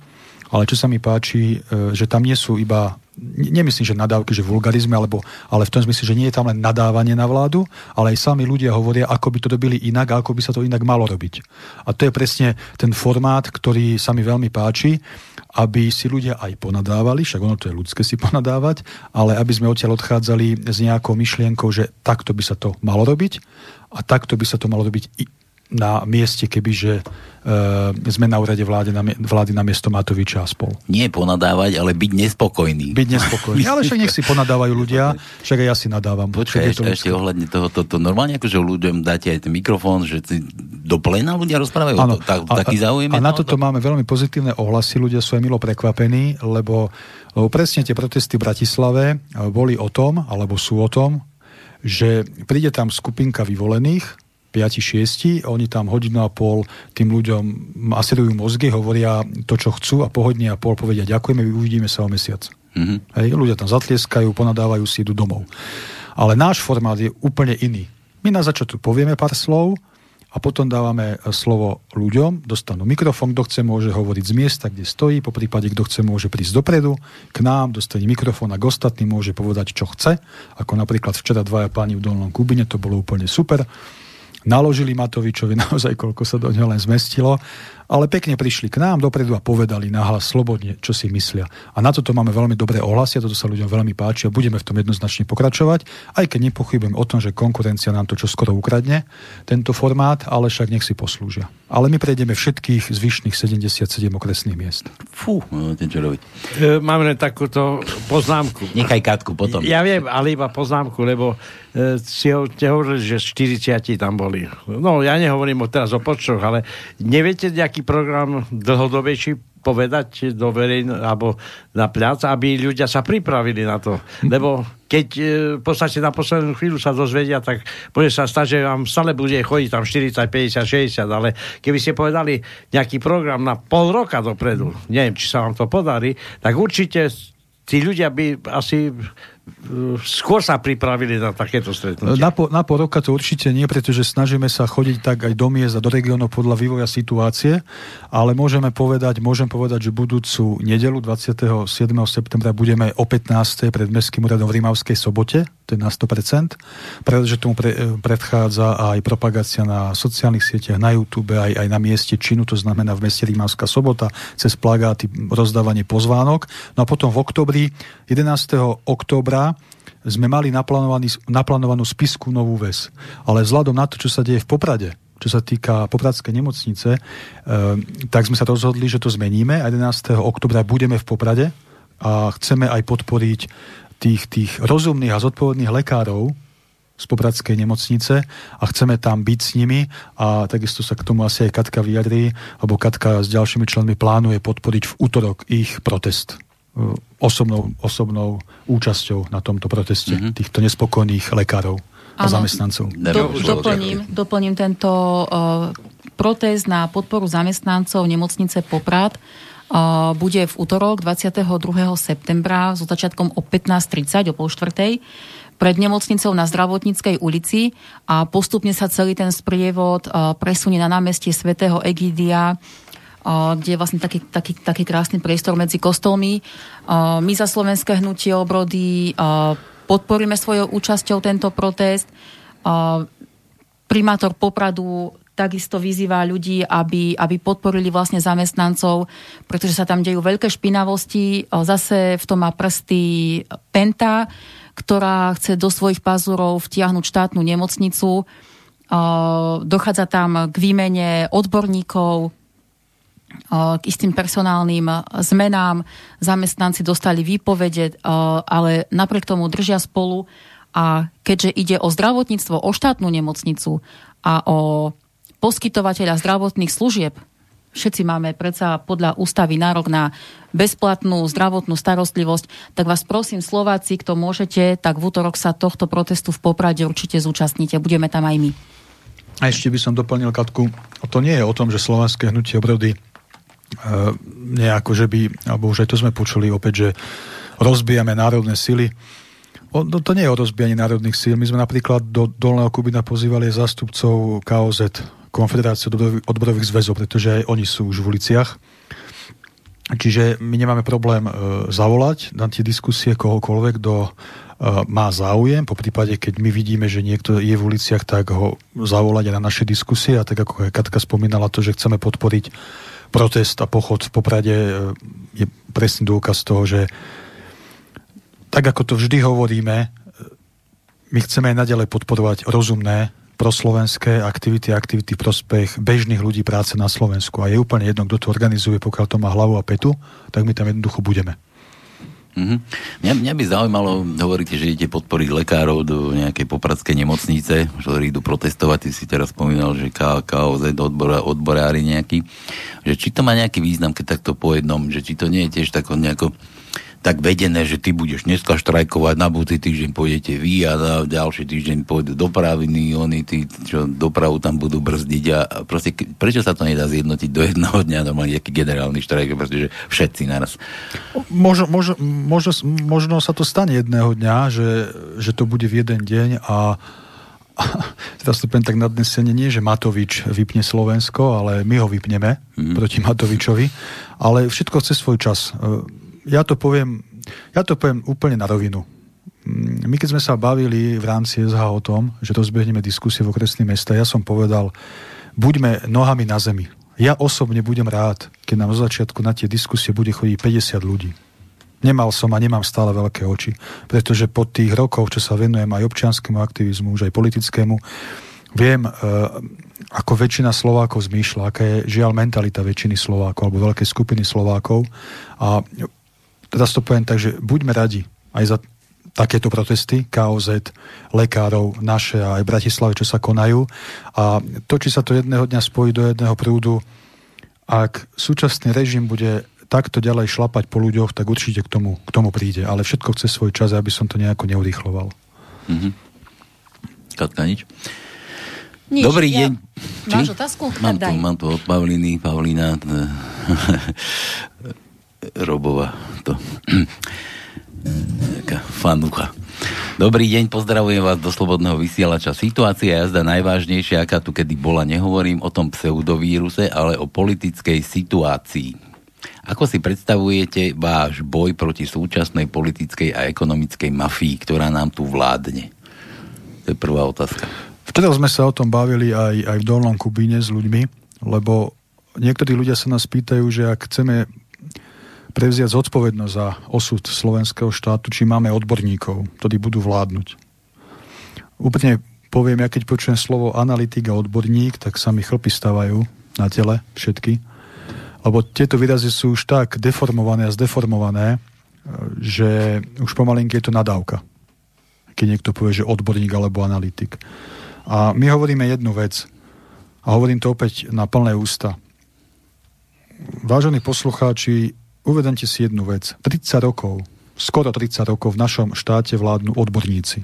ale čo sa mi páči, e, že tam nie sú iba nemyslím, že nadávky, že vulgarizmy, alebo, ale v tom zmysle, že nie je tam len nadávanie na vládu, ale aj sami ľudia hovoria, ako by to dobili inak a ako by sa to inak malo robiť. A to je presne ten formát, ktorý sa mi veľmi páči, aby si ľudia aj ponadávali, však ono to je ľudské si ponadávať, ale aby sme odtiaľ odchádzali s nejakou myšlienkou, že takto by sa to malo robiť a takto by sa to malo robiť na mieste, kebyže e, sme na úrade vlády na, vlády na miesto Matoviča a spol. Nie ponadávať, ale byť nespokojný. Byť nespokojný. ale však nech si ponadávajú ľudia, však aj ja si nadávam. Počkaj, ešte, ešte ohľadne toho, to, to, normálne akože ľuďom dáte aj ten mikrofón, že si do plena ľudia rozprávajú? Ano, to, tak, a, taký záujem A na toto máme veľmi pozitívne ohlasy, ľudia sú aj milo prekvapení, lebo, lebo presne tie protesty v Bratislave e, boli o tom, alebo sú o tom, že príde tam skupinka vyvolených, 5-6, oni tam hodinu a pol tým ľuďom asirujú mozgy, hovoria to, čo chcú a po hodine a pol povedia ďakujeme, uvidíme sa o mesiac. Mm-hmm. Hej, ľudia tam zatlieskajú, ponadávajú si, idú domov. Ale náš formát je úplne iný. My na začiatku povieme pár slov a potom dávame slovo ľuďom, dostanú mikrofón, kto chce môže hovoriť z miesta, kde stojí, po prípade kto chce môže prísť dopredu, k nám, dostane mikrofón a k ostatným môže povedať, čo chce, ako napríklad včera dvaja páni v Dolnom Kubine, to bolo úplne super naložili Matovičovi naozaj, koľko sa do neho len zmestilo ale pekne prišli k nám dopredu a povedali nahlas slobodne, čo si myslia. A na toto máme veľmi dobré ohlasy a toto sa ľuďom veľmi páči a budeme v tom jednoznačne pokračovať, aj keď nepochybujem o tom, že konkurencia nám to čo skoro ukradne, tento formát, ale však nech si poslúžia. Ale my prejdeme všetkých zvyšných 77 okresných miest. Fú, no, čo robiť. E, máme len takúto poznámku. Nechaj Katku potom. Ja viem, ale iba poznámku, lebo e, si ho, hovorili, že 40 tam boli. No, ja nehovorím o teraz o počtoch, ale neviete nejaký program dlhodobejší povedať do verejn, alebo na pliac, aby ľudia sa pripravili na to. Lebo keď e, v podstate na poslednú chvíľu sa dozvedia, tak bude sa stať, že vám stále bude chodiť tam 40, 50, 60, ale keby ste povedali nejaký program na pol roka dopredu, neviem, či sa vám to podarí, tak určite tí ľudia by asi skôr sa pripravili na takéto stretnutie. Na, po, na pol roka to určite nie, pretože snažíme sa chodiť tak aj do miest a do regiónov podľa vývoja situácie, ale môžeme povedať, môžem povedať, že budúcu nedelu 27. septembra budeme o 15. pred Mestským úradom v Rimavskej sobote, to je na 100%, pretože tomu pre, predchádza aj propagácia na sociálnych sieťach, na YouTube, aj, aj na mieste činu, to znamená v meste Rimavská sobota, cez plagáty, rozdávanie pozvánok. No a potom v oktobri, 11. októbra, sme mali naplánovanú spisku Novú väz. Ale vzhľadom na to, čo sa deje v Poprade, čo sa týka Popradskej nemocnice, e, tak sme sa rozhodli, že to zmeníme. 11. oktobra budeme v Poprade a chceme aj podporiť tých, tých rozumných a zodpovedných lekárov z Popradskej nemocnice a chceme tam byť s nimi a takisto sa k tomu asi aj Katka vyjadrí, alebo Katka s ďalšími členmi plánuje podporiť v útorok ich protest osobnou, osobnou účasťou na tomto proteste mm-hmm. týchto nespokojných lekárov a ano, zamestnancov. Do, doplním, doplním tento uh, protest na podporu zamestnancov nemocnice Poprad uh, bude v útorok 22. septembra so začiatkom o 15.30, o pol štvrtej pred nemocnicou na Zdravotníckej ulici a postupne sa celý ten sprievod uh, presunie na námestie svätého Egidia kde je vlastne taký, taký, taký krásny priestor medzi kostolmi. My za Slovenské hnutie obrody podporíme svojou účasťou tento protest. Primátor Popradu takisto vyzýva ľudí, aby, aby podporili vlastne zamestnancov, pretože sa tam dejú veľké špinavosti. Zase v tom má prsty Penta, ktorá chce do svojich pazurov vtiahnuť štátnu nemocnicu. Dochádza tam k výmene odborníkov, k istým personálnym zmenám. Zamestnanci dostali výpovede, ale napriek tomu držia spolu a keďže ide o zdravotníctvo, o štátnu nemocnicu a o poskytovateľa zdravotných služieb, všetci máme predsa podľa ústavy nárok na bezplatnú zdravotnú starostlivosť, tak vás prosím Slováci, kto môžete, tak v útorok sa tohto protestu v Poprade určite zúčastnite. Budeme tam aj my. A ešte by som doplnil, Katku, to nie je o tom, že slovenské hnutie obrody nejako, že by, alebo už aj to sme počuli opäť, že rozbijame národné sily. O, no, to nie je o rozbijaní národných síl. My sme napríklad do Dolného Kubina pozývali zástupcov KOZ, Konfederácie odborových zväzov, pretože aj oni sú už v uliciach. Čiže my nemáme problém e, zavolať na tie diskusie kohokoľvek, kto e, má záujem, po prípade, keď my vidíme, že niekto je v uliciach, tak ho zavolať aj na naše diskusie a tak ako Katka spomínala to, že chceme podporiť protest a pochod v Poprade e, je presný dôkaz toho, že tak ako to vždy hovoríme, e, my chceme aj naďalej podporovať rozumné proslovenské aktivity, aktivity v prospech bežných ľudí práce na Slovensku. A je úplne jedno, kto to organizuje, pokiaľ to má hlavu a petu, tak my tam jednoducho budeme. Mm-hmm. Mňa, mňa by zaujímalo, hovoríte, že idete podporiť lekárov do nejakej popradskej nemocnice, ktorí idú protestovať, ty si teraz spomínal, že KOZ, odbora, odborári nejaký, že či to má nejaký význam, keď takto po jednom, že či to nie je tiež tako nejako tak vedené, že ty budeš dneska štrajkovať, na budúci týždeň pôjdete vy a na ďalší týždeň pôjdu dopraviny, oni tí, čo dopravu tam budú brzdiť a proste, prečo sa to nedá zjednotiť do jedného dňa, normálne nejaký generálny štrajk, pretože všetci naraz. Možno, možno, možno, možno sa to stane jedného dňa, že, že to bude v jeden deň a teraz to tak nadnesenie, nie, že Matovič vypne Slovensko, ale my ho vypneme mm. proti Matovičovi, ale všetko chce svoj čas ja to poviem, ja to poviem úplne na rovinu. Mm, my keď sme sa bavili v rámci SH o tom, že rozbehneme diskusie v okresných mesta, ja som povedal, buďme nohami na zemi. Ja osobne budem rád, keď nám zo začiatku na tie diskusie bude chodiť 50 ľudí. Nemal som a nemám stále veľké oči, pretože po tých rokoch, čo sa venujem aj občianskému aktivizmu, už aj politickému, viem, uh, ako väčšina Slovákov zmýšľa, aká je žiaľ mentalita väčšiny Slovákov alebo veľkej skupiny Slovákov. A teraz to poviem tak, že buďme radi aj za takéto protesty KOZ, lekárov, naše a aj Bratislave, čo sa konajú. A to, či sa to jedného dňa spojí do jedného prúdu, ak súčasný režim bude takto ďalej šlapať po ľuďoch, tak určite k tomu, k tomu príde. Ale všetko chce svoj čas, aby som to nejako neurýchloval. Mm-hmm. Katka, nič? Nič, Dobrý ja... deň. Máš otázku? Mám tu, mám tu od Pavliny, Pavlína. Robova to. Taká. Dobrý deň, pozdravujem vás do Slobodného vysielača. Situácia jazda najvážnejšia, aká tu kedy bola. Nehovorím o tom pseudovíruse, ale o politickej situácii. Ako si predstavujete váš boj proti súčasnej politickej a ekonomickej mafii, ktorá nám tu vládne? To je prvá otázka. Vtedy sme sa o tom bavili aj, aj v Dolnom Kubíne s ľuďmi, lebo niektorí ľudia sa nás pýtajú, že ak chceme prevziať zodpovednosť za osud slovenského štátu, či máme odborníkov, ktorí budú vládnuť. Úplne poviem, ja keď počujem slovo analytik a odborník, tak sa mi chlpy stavajú na tele všetky, lebo tieto výrazy sú už tak deformované a zdeformované, že už pomalinky je to nadávka. Keď niekto povie, že odborník alebo analytik. A my hovoríme jednu vec, a hovorím to opäť na plné ústa. Vážení poslucháči, uvedomte si jednu vec. 30 rokov, skoro 30 rokov v našom štáte vládnu odborníci.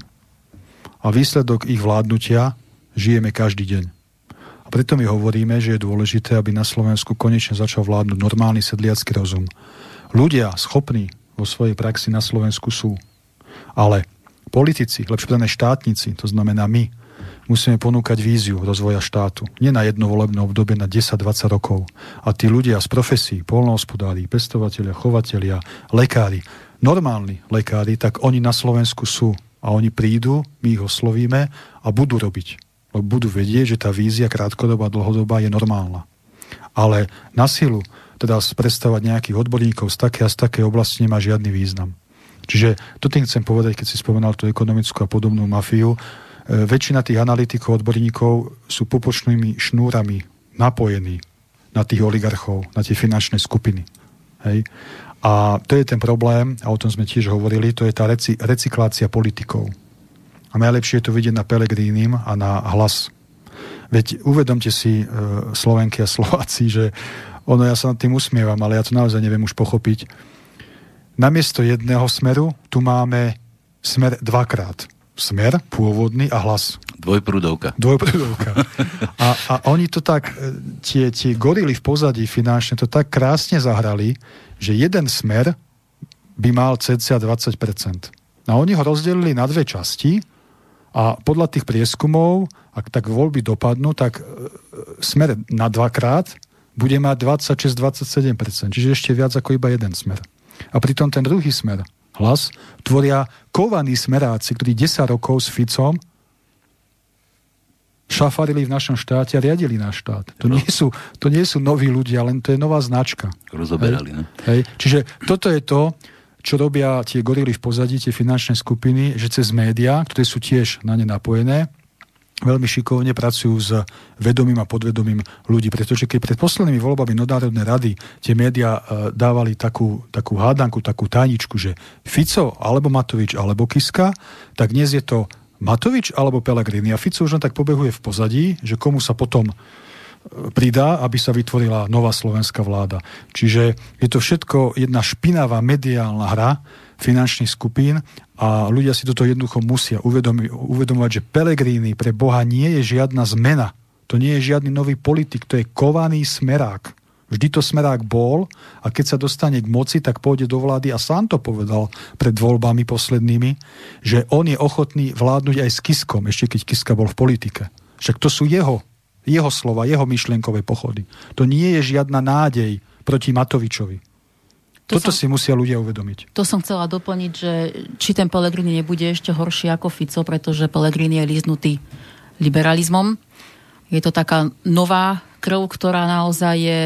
A výsledok ich vládnutia žijeme každý deň. A preto my hovoríme, že je dôležité, aby na Slovensku konečne začal vládnuť normálny sedliacký rozum. Ľudia schopní vo svojej praxi na Slovensku sú. Ale politici, lepšie povedané štátnici, to znamená my, musíme ponúkať víziu rozvoja štátu. Nie na jedno volebné obdobie, na 10-20 rokov. A tí ľudia z profesí, polnohospodári, pestovateľia, chovatelia, lekári, normálni lekári, tak oni na Slovensku sú. A oni prídu, my ich oslovíme a budú robiť. Lebo budú vedieť, že tá vízia krátkodobá, dlhodobá je normálna. Ale na silu, teda predstavať nejakých odborníkov z také a z také oblasti nemá žiadny význam. Čiže to tým chcem povedať, keď si spomenal tú ekonomickú a podobnú mafiu, väčšina tých analytikov, odborníkov sú pupočnými šnúrami napojení na tých oligarchov, na tie finančné skupiny. Hej. A to je ten problém, a o tom sme tiež hovorili, to je tá reci, recyklácia politikov. A najlepšie je to vidieť na Pelegrínim a na hlas. Veď uvedomte si, e, Slovenky a Slováci, že ono, ja sa nad tým usmievam, ale ja to naozaj neviem už pochopiť. Namiesto jedného smeru tu máme smer dvakrát smer pôvodný a hlas. Dvojprúdovka. Dvojprúdovka. A, a oni to tak, e, tie, tie gorily v pozadí finančne to tak krásne zahrali, že jeden smer by mal cca 20%. A oni ho rozdelili na dve časti a podľa tých prieskumov, ak tak voľby dopadnú, tak e, smer na dvakrát bude mať 26-27%, čiže ešte viac ako iba jeden smer. A pritom ten druhý smer, hlas, tvoria kovaní smeráci, ktorí 10 rokov s Ficom šafarili v našom štáte a riadili náš štát. To nie, sú, to nie sú noví ľudia, len to je nová značka. Rozoberali, Hej? Hej? Čiže toto je to, čo robia tie gorily v pozadí, tie finančné skupiny, že cez médiá, ktoré sú tiež na ne napojené, veľmi šikovne pracujú s vedomým a podvedomým ľudí. Pretože keď pred poslednými voľbami do Národnej rady tie médiá e, dávali takú, takú hádanku, takú tajničku, že Fico alebo Matovič alebo Kiska, tak dnes je to Matovič alebo Pelegrini. A Fico už len tak pobehuje v pozadí, že komu sa potom e, pridá, aby sa vytvorila nová slovenská vláda. Čiže je to všetko jedna špinavá mediálna hra, finančných skupín a ľudia si toto jednoducho musia uvedomi, uvedomovať, že Pelegrini pre Boha nie je žiadna zmena. To nie je žiadny nový politik, to je kovaný smerák. Vždy to smerák bol a keď sa dostane k moci, tak pôjde do vlády a sám to povedal pred voľbami poslednými, že on je ochotný vládnuť aj s Kiskom, ešte keď Kiska bol v politike. Však to sú jeho, jeho slova, jeho myšlienkové pochody. To nie je žiadna nádej proti Matovičovi. To Toto som, si musia ľudia uvedomiť. To som chcela doplniť, že či ten Pelegrini nebude ešte horší ako Fico, pretože Pelegrini je líznutý liberalizmom. Je to taká nová krv, ktorá naozaj je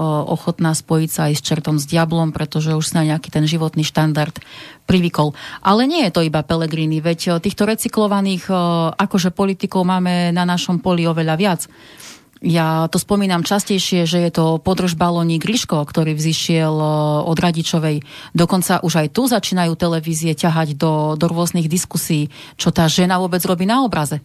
ochotná spojiť sa aj s čertom, s diablom, pretože už sa nejaký ten životný štandard privykol. Ale nie je to iba Pelegrini, veď týchto recyklovaných akože politikov máme na našom poli oveľa viac. Ja to spomínam častejšie, že je to podržbalónik Griško, ktorý vzýšiel e, od Radičovej. Dokonca už aj tu začínajú televízie ťahať do, do rôznych diskusí, čo tá žena vôbec robí na obraze.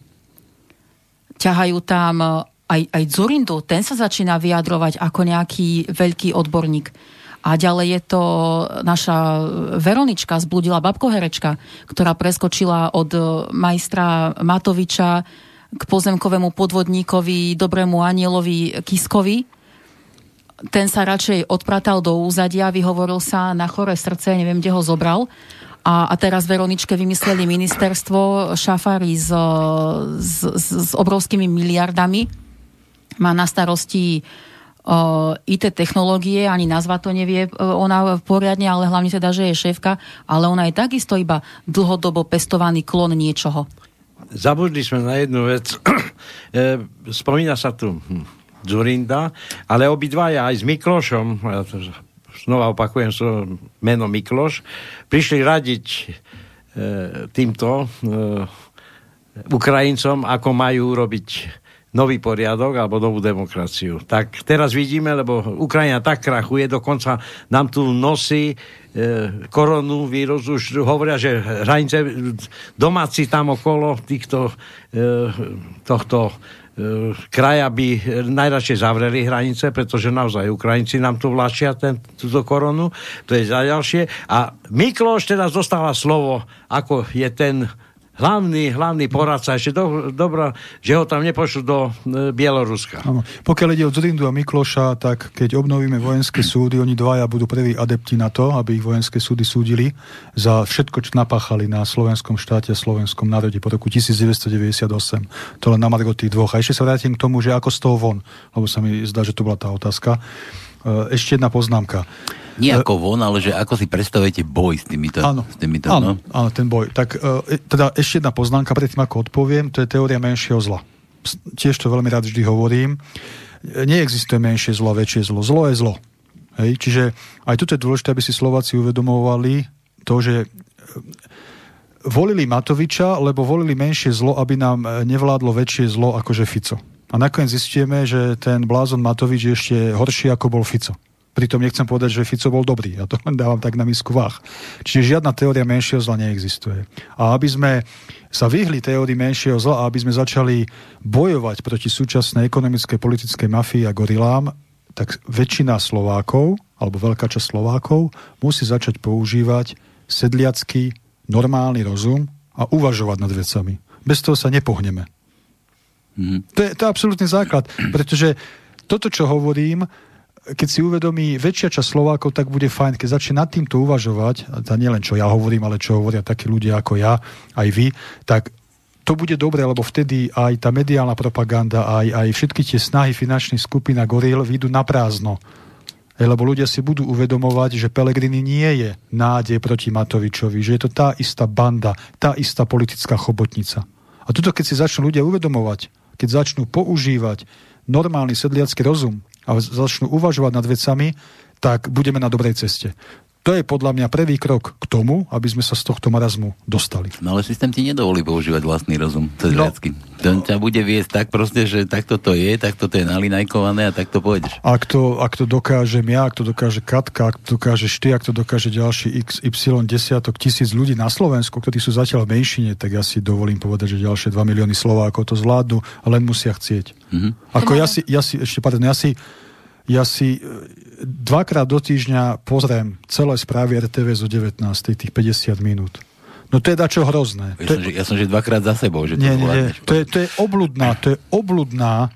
Ťahajú tam e, aj, aj Zurindu, ten sa začína vyjadrovať ako nejaký veľký odborník. A ďalej je to naša Veronička, zbludila babkoherečka, ktorá preskočila od majstra Matoviča k pozemkovému podvodníkovi, dobrému anielovi Kiskovi. Ten sa radšej odpratal do úzadia, vyhovoril sa na chore srdce, neviem, kde ho zobral. A, a teraz Veroničke vymysleli ministerstvo šafári s, s, s, s obrovskými miliardami. Má na starosti uh, IT technológie, ani nazva to nevie uh, ona poriadne, ale hlavne teda, že je šéfka, ale ona je takisto iba dlhodobo pestovaný klon niečoho. Zabudli sme na jednu vec. Spomína sa tu hm, Zurinda, ale obidvaja aj s Miklošom, znova opakujem so meno Mikloš, prišli radiť e, týmto e, Ukrajincom, ako majú robiť nový poriadok alebo novú demokraciu. Tak teraz vidíme, lebo Ukrajina tak krachuje, dokonca nám tu nosí e, koronu vírus, už hovoria, že hranice domáci tam okolo týchto e, tohto e, kraja by najradšej zavreli hranice, pretože naozaj Ukrajinci nám tu vlačia ten, túto koronu, to je za ďalšie. A Mikloš teraz dostáva slovo, ako je ten hlavný, hlavný poradca. Ešte do, dobro, že ho tam nepošlu do e, Bieloruska. Áno. Pokiaľ ide o Zrindu a Mikloša, tak keď obnovíme vojenské súdy, oni dvaja budú prví adepti na to, aby ich vojenské súdy súdili za všetko, čo napáchali na slovenskom štáte a slovenskom národe po roku 1998. To len na margo tých dvoch. A ešte sa vrátim k tomu, že ako z toho von, lebo sa mi zdá, že to bola tá otázka. E, ešte jedna poznámka. Nie ako von, ale že ako si predstavujete boj s týmito. Áno, s týmito, áno, no? áno ten boj. Tak e, teda ešte jedna poznámka predtým, ako odpoviem, to je teória menšieho zla. Tiež to veľmi rád vždy hovorím. Neexistuje menšie zlo a väčšie zlo. Zlo je zlo. Hej? Čiže aj tu je dôležité, aby si Slováci uvedomovali to, že e, volili Matoviča, lebo volili menšie zlo, aby nám e, nevládlo väčšie zlo akože Fico. A nakoniec zistíme, že ten blázon Matovič je ešte horší, ako bol Fico. Pritom nechcem povedať, že Fico bol dobrý. Ja to len dávam tak na misku váh. Čiže žiadna teória menšieho zla neexistuje. A aby sme sa vyhli teórii menšieho zla a aby sme začali bojovať proti súčasnej ekonomickej politickej mafii a gorilám, tak väčšina Slovákov, alebo veľká časť Slovákov, musí začať používať sedliacký, normálny rozum a uvažovať nad vecami. Bez toho sa nepohneme. Mm. To, je, to je absolútny základ, pretože toto, čo hovorím, keď si uvedomí väčšia časť Slovákov, tak bude fajn, keď začne nad týmto uvažovať, a nie len čo ja hovorím, ale čo hovoria takí ľudia ako ja, aj vy, tak to bude dobre, lebo vtedy aj tá mediálna propaganda, aj, aj všetky tie snahy finančných skupín a goril vyjdú na prázdno. Lebo ľudia si budú uvedomovať, že Pelegrini nie je nádej proti Matovičovi, že je to tá istá banda, tá istá politická chobotnica. A tuto, keď si začnú ľudia uvedomovať, keď začnú používať normálny sedliacký rozum, a začnú uvažovať nad vecami, tak budeme na dobrej ceste. To je podľa mňa prvý krok k tomu, aby sme sa z tohto marazmu dostali. No ale systém ti nedovolí používať vlastný rozum. To je no. Ten ťa bude viesť tak proste, že takto to je, takto to je nalinajkované a takto pôjdeš. Ak to, ak to dokážem ja, ak to dokáže Katka, ak to dokážeš ty, ak to dokáže ďalší x, y, desiatok tisíc ľudí na Slovensku, ktorí sú zatiaľ v menšine, tak ja si dovolím povedať, že ďalšie 2 milióny Slovákov to zvládnu, len musia chcieť. Mm-hmm. Ako ja si, ja si, ešte, pardon, ja si ja si dvakrát do týždňa pozriem celé správy RTV zo 19, tých 50 minút. No to je dačo hrozné. Ja, to som, je... ja som, že dvakrát za sebou, že nie, to nie, nie. To je, to je obludná, to je obludná,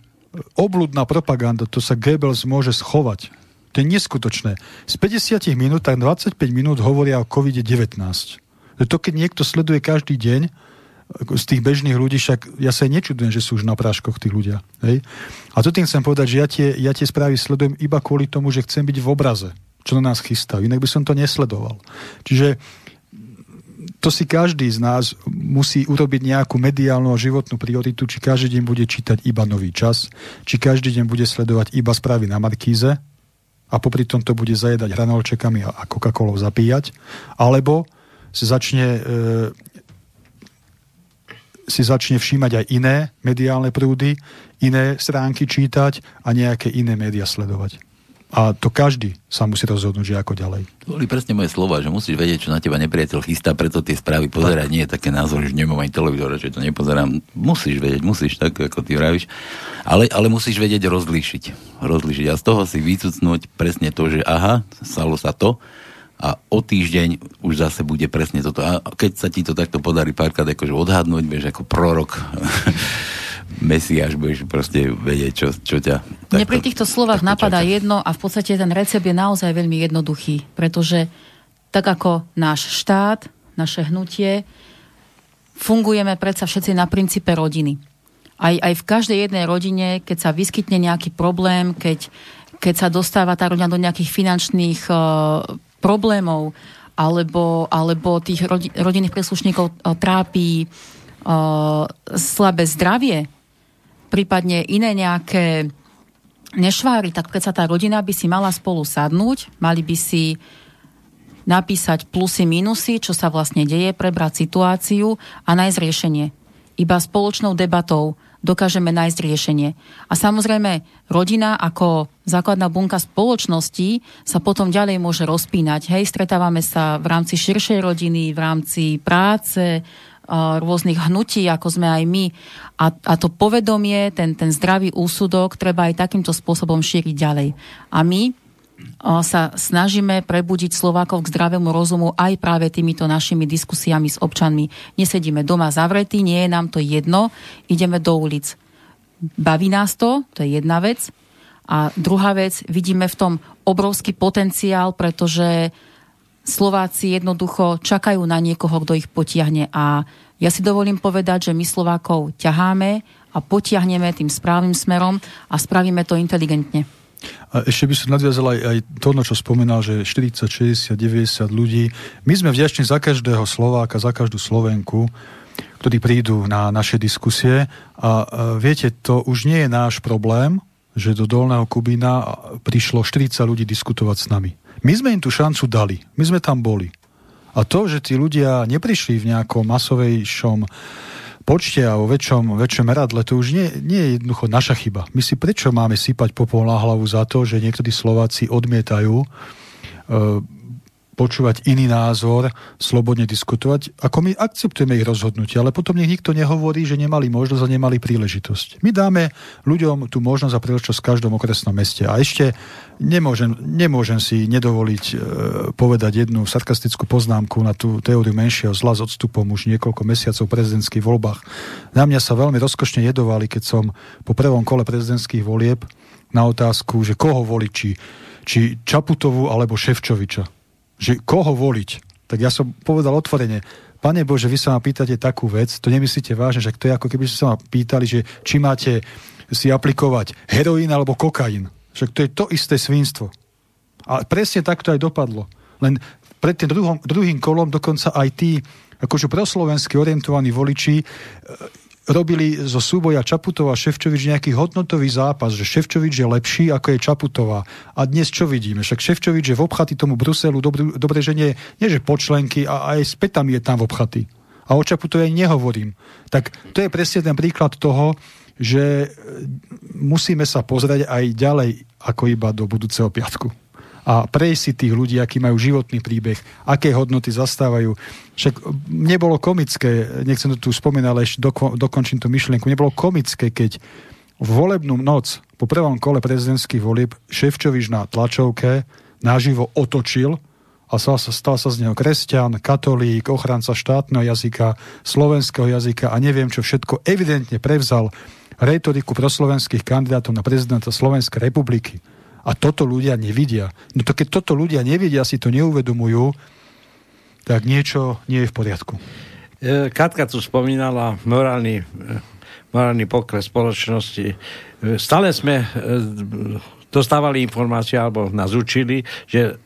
obludná propaganda, to sa Goebbels môže schovať. To je neskutočné. Z 50 minút, tak 25 minút hovoria o COVID-19. To keď niekto sleduje každý deň, z tých bežných ľudí, však ja sa nečudujem, že sú už na práškoch tí ľudia. Hej? A to tým chcem povedať, že ja tie, ja tie správy sledujem iba kvôli tomu, že chcem byť v obraze, čo na nás chystá. Inak by som to nesledoval. Čiže to si každý z nás musí urobiť nejakú mediálnu a životnú prioritu, či každý deň bude čítať iba nový čas, či každý deň bude sledovať iba správy na Markíze a popri tom to bude zajedať hranolčekami a Coca-Colou zapíjať, alebo sa začne e, si začne všímať aj iné mediálne prúdy, iné stránky čítať a nejaké iné médiá sledovať. A to každý sa musí rozhodnúť, že ako ďalej. To boli presne moje slova, že musíš vedieť, čo na teba nepriateľ chystá, preto tie správy pozerať. Tak. Nie je také názor, že nemám ani televízor, že to nepozerám. Musíš vedieť, musíš tak, ako ty vravíš. Ale, ale musíš vedieť rozlíšiť. Rozlíšiť. A z toho si vycucnúť presne to, že aha, stalo sa to, a o týždeň už zase bude presne toto. A keď sa ti to takto podarí párkrát akože odhadnúť, vieš, ako prorok Mesiáš, budeš proste vedieť, čo, čo ťa... Takto, Mne pri týchto slovách napadá čaká. jedno a v podstate ten recept je naozaj veľmi jednoduchý, pretože tak ako náš štát naše hnutie, fungujeme predsa všetci na princípe rodiny. Aj, aj v každej jednej rodine, keď sa vyskytne nejaký problém, keď, keď sa dostáva tá rodina do nejakých finančných uh, problémov, alebo, alebo tých rodi, rodinných príslušníkov uh, trápi uh, slabé zdravie, prípadne iné nejaké nešvári, tak keď sa tá rodina by si mala spolu sadnúť, mali by si napísať plusy, minusy, čo sa vlastne deje, prebrať situáciu a nájsť riešenie. Iba spoločnou debatou dokážeme nájsť riešenie. A samozrejme, rodina ako základná bunka spoločnosti sa potom ďalej môže rozpínať. Hej, stretávame sa v rámci širšej rodiny, v rámci práce, rôznych hnutí, ako sme aj my. A, a to povedomie, ten, ten zdravý úsudok treba aj takýmto spôsobom šíriť ďalej. A my sa snažíme prebudiť Slovákov k zdravému rozumu aj práve týmito našimi diskusiami s občanmi. Nesedíme doma zavretí, nie je nám to jedno, ideme do ulic. Baví nás to, to je jedna vec. A druhá vec, vidíme v tom obrovský potenciál, pretože Slováci jednoducho čakajú na niekoho, kto ich potiahne. A ja si dovolím povedať, že my Slovákov ťaháme a potiahneme tým správnym smerom a spravíme to inteligentne. A ešte by som nadviazal aj, aj to, čo spomínal, že 40, 60, 90 ľudí. My sme vďační za každého Slováka, za každú Slovenku, ktorí prídu na naše diskusie. A, a viete, to už nie je náš problém, že do Dolného Kubína prišlo 40 ľudí diskutovať s nami. My sme im tú šancu dali. My sme tam boli. A to, že tí ľudia neprišli v nejakom masovejšom počte a o väčšom, väčšom meradle, to už nie, nie je jednoducho naša chyba. My si prečo máme sypať popol na hlavu za to, že niektorí Slováci odmietajú e, počúvať iný názor, slobodne diskutovať, ako my akceptujeme ich rozhodnutie, ale potom nech nikto nehovorí, že nemali možnosť a nemali príležitosť. My dáme ľuďom tú možnosť a príležitosť v každom okresnom meste. A ešte nemôžem, nemôžem si nedovoliť e, povedať jednu sarkastickú poznámku na tú teóriu menšieho zla s odstupom už niekoľko mesiacov v prezidentských voľbách. Na mňa sa veľmi rozkošne jedovali, keď som po prvom kole prezidentských volieb na otázku, že koho voliť, či, či Čaputovu alebo Ševčoviča že koho voliť, tak ja som povedal otvorene, Pane Bože, vy sa ma pýtate takú vec, to nemyslíte vážne, že to je ako keby ste sa ma pýtali, že či máte si aplikovať heroín alebo kokain. Však to je to isté svinstvo. A presne tak to aj dopadlo. Len pred tým druhom, druhým kolom dokonca aj tí akože proslovensky orientovaní voliči robili zo súboja Čaputová a Ševčovič nejaký hodnotový zápas, že Ševčovič je lepší ako je Čaputová. A dnes čo vidíme? Však Ševčovič je v obchaty tomu Bruselu, dobre, dobre že nie, nie že počlenky, a aj s je tam v obchaty. A o Čaputovej nehovorím. Tak to je presne ten príklad toho, že musíme sa pozrieť aj ďalej ako iba do budúceho piatku a prejsť si tých ľudí, aký majú životný príbeh, aké hodnoty zastávajú. Však nebolo komické, nechcem to tu spomínať, ale ešte doko, dokončím tú myšlienku, nebolo komické, keď v volebnú noc po prvom kole prezidentských volieb Ševčovič na tlačovke naživo otočil a stal sa, stal sa z neho kresťan, katolík, ochranca štátneho jazyka, slovenského jazyka a neviem čo všetko, evidentne prevzal retoriku proslovenských kandidátov na prezidenta Slovenskej republiky a toto ľudia nevidia. No to keď toto ľudia nevidia, si to neuvedomujú, tak niečo nie je v poriadku. E, Katka tu spomínala morálny, e, morálny pokles spoločnosti. E, stále sme dostávali informácie, alebo nás učili, že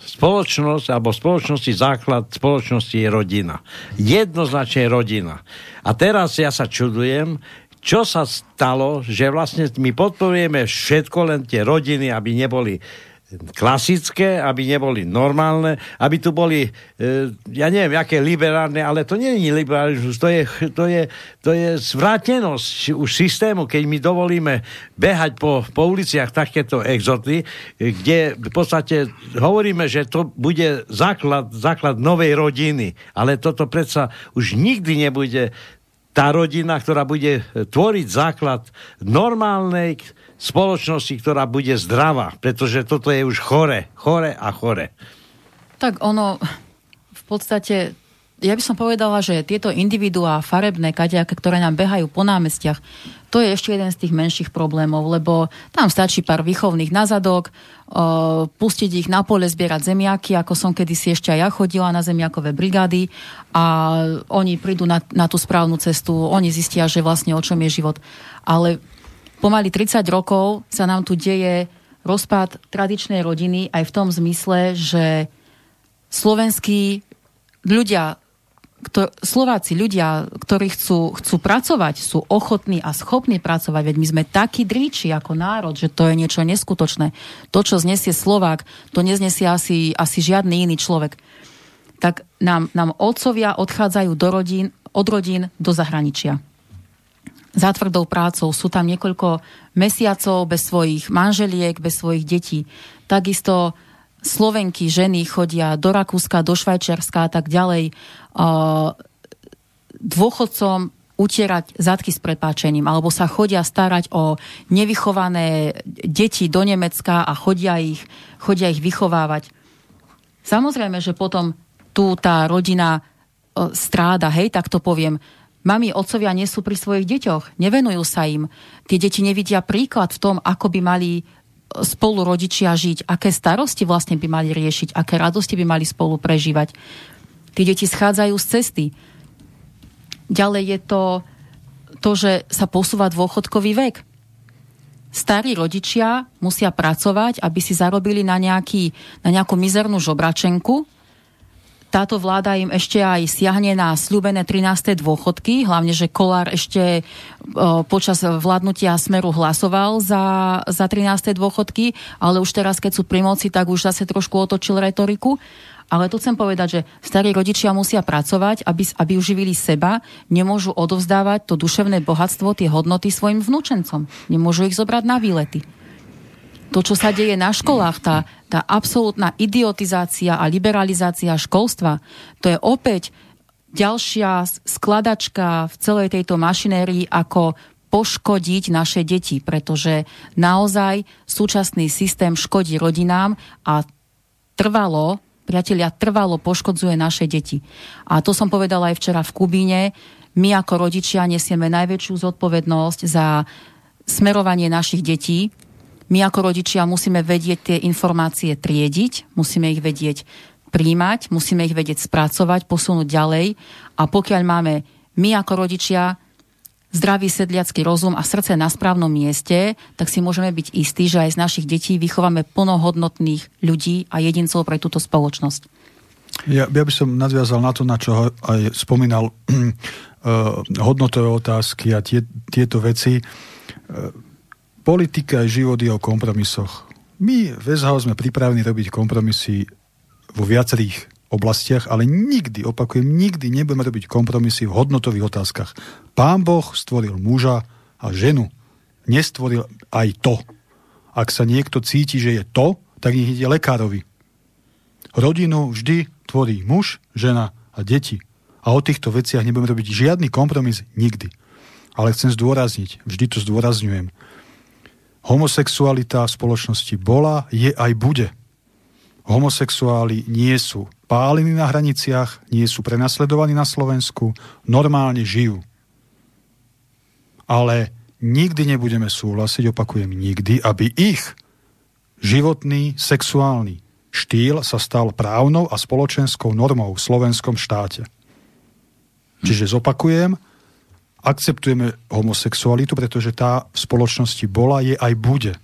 spoločnosť, alebo spoločnosti základ spoločnosti je rodina. Jednoznačne rodina. A teraz ja sa čudujem, čo sa stalo, že vlastne my podporujeme všetko, len tie rodiny, aby neboli klasické, aby neboli normálne, aby tu boli, e, ja neviem, aké liberálne, ale to nie je liberalizmus, to je, to je, to je zvrátenosť už systému, keď my dovolíme behať po, po uliciach takéto exoty, kde v podstate hovoríme, že to bude základ, základ novej rodiny, ale toto predsa už nikdy nebude tá rodina, ktorá bude tvoriť základ normálnej spoločnosti, ktorá bude zdravá, pretože toto je už chore, chore a chore. Tak ono v podstate ja by som povedala, že tieto individuá farebné kadejaké, ktoré nám behajú po námestiach, to je ešte jeden z tých menších problémov, lebo tam stačí pár výchovných nazadok, pustiť ich na pole zbierať zemiaky, ako som kedysi ešte aj ja chodila na zemiakové brigády a oni prídu na, na tú správnu cestu, oni zistia, že vlastne o čom je život. Ale pomaly 30 rokov sa nám tu deje rozpad tradičnej rodiny aj v tom zmysle, že slovenskí ľudia ktor- Slováci, ľudia, ktorí chcú, chcú pracovať, sú ochotní a schopní pracovať, veď my sme takí dríči ako národ, že to je niečo neskutočné. To, čo znesie Slovák, to neznesie asi, asi žiadny iný človek. Tak nám, nám otcovia odchádzajú do rodín, od rodín do zahraničia. Za tvrdou prácou sú tam niekoľko mesiacov bez svojich manželiek, bez svojich detí. Takisto Slovenky, ženy chodia do Rakúska, do Švajčiarska a tak ďalej dôchodcom utierať zadky s prepáčením, alebo sa chodia starať o nevychované deti do Nemecka a chodia ich, chodia ich vychovávať. Samozrejme, že potom tu tá rodina stráda, hej, tak to poviem. Mami, otcovia nie sú pri svojich deťoch, nevenujú sa im. Tie deti nevidia príklad v tom, ako by mali spolu rodičia žiť, aké starosti vlastne by mali riešiť, aké radosti by mali spolu prežívať. Tí deti schádzajú z cesty. Ďalej je to to, že sa posúva dôchodkový vek. Starí rodičia musia pracovať, aby si zarobili na, nejaký, na nejakú mizernú žobračenku. Táto vláda im ešte aj siahne na slúbené 13. dôchodky, hlavne, že Kolár ešte o, počas vládnutia Smeru hlasoval za, za 13. dôchodky, ale už teraz, keď sú pri moci, tak už zase trošku otočil retoriku. Ale tu chcem povedať, že starí rodičia musia pracovať, aby, aby uživili seba, nemôžu odovzdávať to duševné bohatstvo, tie hodnoty svojim vnúčencom. Nemôžu ich zobrať na výlety. To, čo sa deje na školách, tá, tá absolútna idiotizácia a liberalizácia školstva, to je opäť ďalšia skladačka v celej tejto mašinérii, ako poškodiť naše deti, pretože naozaj súčasný systém škodí rodinám a trvalo priatelia, trvalo poškodzuje naše deti. A to som povedala aj včera v Kubíne. My ako rodičia nesieme najväčšiu zodpovednosť za smerovanie našich detí. My ako rodičia musíme vedieť tie informácie triediť, musíme ich vedieť príjmať, musíme ich vedieť spracovať, posunúť ďalej. A pokiaľ máme my ako rodičia zdravý sedliacký rozum a srdce na správnom mieste, tak si môžeme byť istí, že aj z našich detí vychováme plnohodnotných ľudí a jedincov pre túto spoločnosť. Ja, ja by som nadviazal na to, na čo aj spomínal uh, hodnotové otázky a tie, tieto veci. Uh, politika a život je o kompromisoch. My v SHO sme pripravení robiť kompromisy vo viacerých oblastiach, ale nikdy, opakujem, nikdy nebudeme robiť kompromisy v hodnotových otázkach. Pán Boh stvoril muža a ženu. Nestvoril aj to. Ak sa niekto cíti, že je to, tak nech ide lekárovi. Rodinu vždy tvorí muž, žena a deti. A o týchto veciach nebudeme robiť žiadny kompromis nikdy. Ale chcem zdôrazniť, vždy to zdôrazňujem. Homosexualita v spoločnosti bola, je aj bude. Homosexuáli nie sú pálení na hraniciach, nie sú prenasledovaní na Slovensku, normálne žijú. Ale nikdy nebudeme súhlasiť, opakujem nikdy, aby ich životný sexuálny štýl sa stal právnou a spoločenskou normou v slovenskom štáte. Čiže zopakujem, akceptujeme homosexualitu, pretože tá v spoločnosti bola, je aj bude.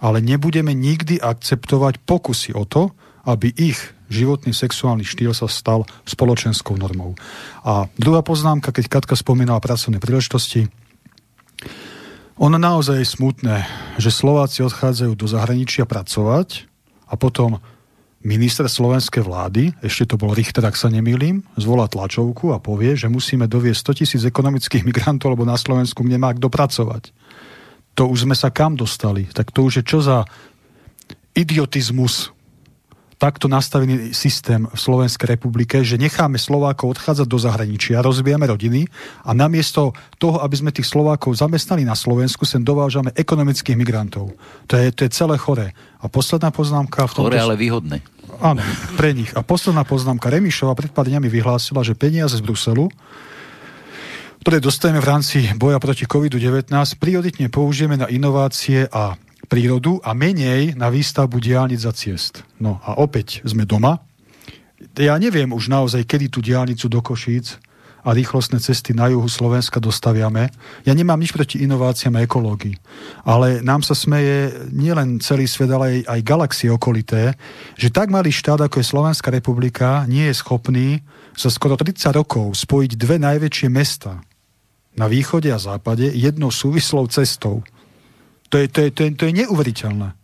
Ale nebudeme nikdy akceptovať pokusy o to, aby ich životný sexuálny štýl sa stal spoločenskou normou. A druhá poznámka, keď Katka spomínala pracovné príležitosti, ono naozaj je smutné, že Slováci odchádzajú do zahraničia pracovať a potom minister slovenskej vlády, ešte to bol Richter, ak sa nemýlim, zvolá tlačovku a povie, že musíme doviesť 100 tisíc ekonomických migrantov, lebo na Slovensku nemá kto pracovať. To už sme sa kam dostali? Tak to už je čo za idiotizmus takto nastavený systém v Slovenskej republike, že necháme Slovákov odchádzať do zahraničia, rozbijame rodiny a namiesto toho, aby sme tých Slovákov zamestnali na Slovensku, sem dovážame ekonomických migrantov. To je, to je celé choré. A posledná poznámka... V tomto... Ale výhodné. Áno, pre nich. A posledná poznámka. Remišova pred pár dňami vyhlásila, že peniaze z Bruselu, ktoré dostajeme v rámci boja proti COVID-19, prioritne použijeme na inovácie a prírodu a menej na výstavbu diálnic za ciest. No a opäť sme doma. Ja neviem už naozaj, kedy tú diálnicu do Košíc a rýchlostné cesty na juhu Slovenska dostaviame. Ja nemám nič proti inováciám a ekológii, ale nám sa smeje nielen celý svet, ale aj, aj galaxie okolité, že tak malý štát, ako je Slovenská republika, nie je schopný za skoro 30 rokov spojiť dve najväčšie mesta na východe a západe jednou súvislou cestou. To je, to je, to je, to je neuveriteľné.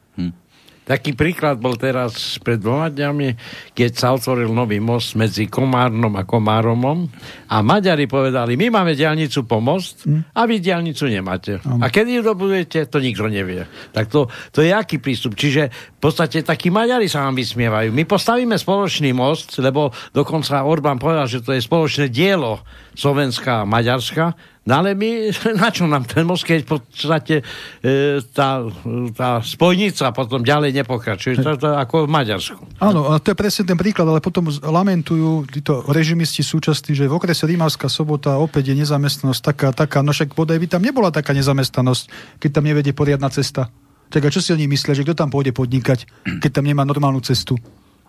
Taký príklad bol teraz pred dvoma dňami, keď sa otvoril nový most medzi Komárnom a Komáromom a Maďari povedali, my máme diálnicu po most hm? a vy diálnicu nemáte. A kedy ju dobudujete, to nikto nevie. Tak to, to je aký prístup? Čiže v podstate takí Maďari sa vám vysmievajú. My postavíme spoločný most, lebo dokonca Orbán povedal, že to je spoločné dielo Slovenska a Maďarska, No ale my, na čo nám ten most, keď v podstate e, tá, tá spojnica potom ďalej nepokračuje. To, to ako v Maďarsku. Áno, a to je presne ten príklad, ale potom lamentujú títo režimisti súčasní, že v okrese Rímavská sobota opäť je nezamestnanosť taká, taká, no však bodaj by tam nebola taká nezamestnanosť, keď tam nevedie poriadna cesta. Tak a čo si oni myslia, že kto tam pôjde podnikať, keď tam nemá normálnu cestu?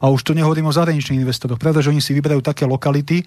A už to nehovorím o zahraničných investoroch, pretože oni si vyberajú také lokality, e,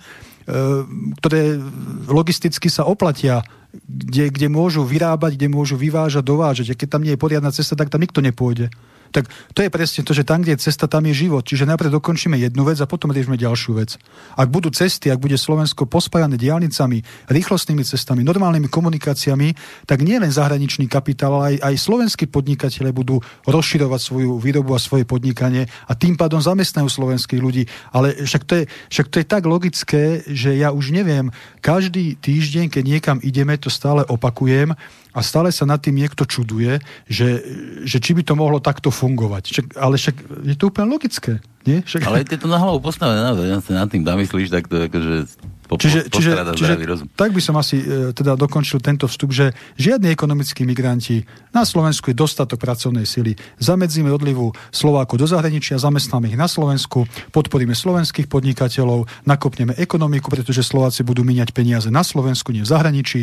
ktoré logisticky sa oplatia, kde, kde môžu vyrábať, kde môžu vyvážať, dovážať. A keď tam nie je poriadna cesta, tak tam nikto nepôjde. Tak to je presne to, že tam, kde je cesta, tam je život. Čiže najprv dokončíme jednu vec a potom riešime ďalšiu vec. Ak budú cesty, ak bude Slovensko pospájane diálnicami, rýchlostnými cestami, normálnymi komunikáciami, tak nie len zahraničný kapitál, ale aj, aj slovenskí podnikatelia budú rozširovať svoju výrobu a svoje podnikanie a tým pádom zamestnajú slovenských ľudí. Ale však to, je, však to je tak logické, že ja už neviem, každý týždeň, keď niekam ideme, to stále opakujem, a stále sa nad tým niekto čuduje, že, že či by to mohlo takto fungovať. Čak, ale však je to úplne logické. Nie? Však... Ale je to na hlavu postavené, ja sa nad tým zamyslíš, tak to akože po, čiže, čiže, čiže tak by som asi e, teda dokončil tento vstup, že žiadni ekonomickí migranti, na Slovensku je dostatok pracovnej sily, zamedzíme odlivu Slovákov do zahraničia, zamestnáme ich na Slovensku, podporíme slovenských podnikateľov, nakopneme ekonomiku, pretože Slováci budú míňať peniaze na Slovensku, nie v zahraničí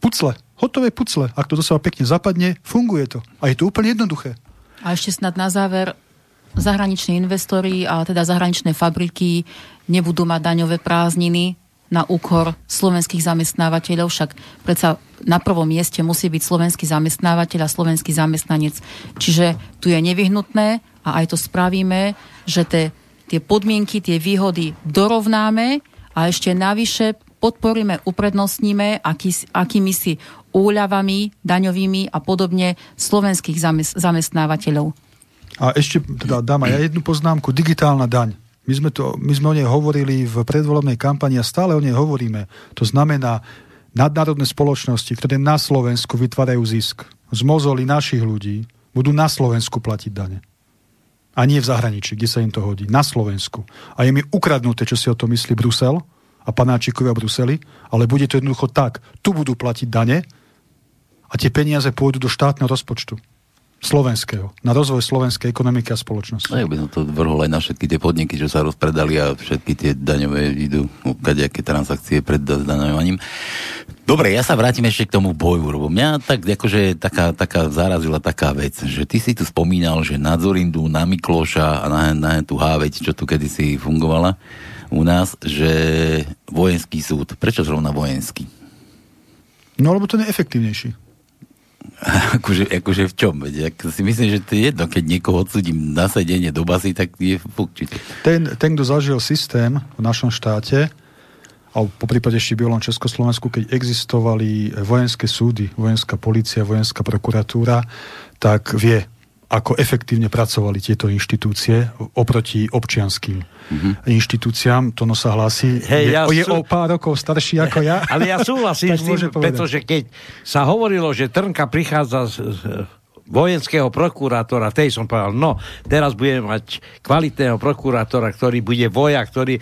pucle, hotové pucle. Ak to dosa pekne zapadne, funguje to. A je to úplne jednoduché. A ešte snad na záver, zahraniční investori a teda zahraničné fabriky nebudú mať daňové prázdniny na úkor slovenských zamestnávateľov, však predsa na prvom mieste musí byť slovenský zamestnávateľ a slovenský zamestnanec. Čiže tu je nevyhnutné a aj to spravíme, že te, tie podmienky, tie výhody dorovnáme a ešte navyše podporíme, uprednostníme aký, akými si úľavami daňovými a podobne slovenských zamestnávateľov. A ešte teda dám aj jednu poznámku. Digitálna daň. My sme, to, my sme o nej hovorili v predvolebnej kampani a stále o nej hovoríme. To znamená nadnárodné spoločnosti, ktoré na Slovensku vytvárajú zisk z mozoli našich ľudí, budú na Slovensku platiť dane. A nie v zahraničí, kde sa im to hodí. Na Slovensku. A je mi ukradnuté, čo si o to myslí Brusel, a panáčikovia Bruseli, ale bude to jednoducho tak. Tu budú platiť dane a tie peniaze pôjdu do štátneho rozpočtu slovenského, na rozvoj slovenskej ekonomiky a spoločnosti. A ja by som to vrhol aj na všetky tie podniky, čo sa rozpredali a všetky tie daňové idú, kadejaké transakcie pred daňovaním. Dobre, ja sa vrátim ešte k tomu boju, lebo mňa tak akože taká, taká zarazila taká vec, že ty si tu spomínal, že na Zorindu, na Mikloša a na, na tú Háveť, čo tu kedysi fungovala u nás, že vojenský súd. Prečo zrovna vojenský? No, lebo to je efektívnejší. akože, akože v čom? Veď, si myslím, že to je jedno, keď niekoho odsudím na sedenie do basy, tak je. Či... Ten, ten, kto zažil systém v našom štáte, a po prípade ešte bielom Československu, keď existovali vojenské súdy, vojenská policia, vojenská prokuratúra, tak vie, ako efektívne pracovali tieto inštitúcie oproti občianským mm-hmm. inštitúciám. Tono sa hlási. Hey, je, ja je sú... o pár rokov starší ako ja. Ale ja súhlasím s tým, pretože keď sa hovorilo, že Trnka prichádza z, z vojenského prokurátora, tej som povedal, no, teraz budeme mať kvalitného prokurátora, ktorý bude voja, ktorý,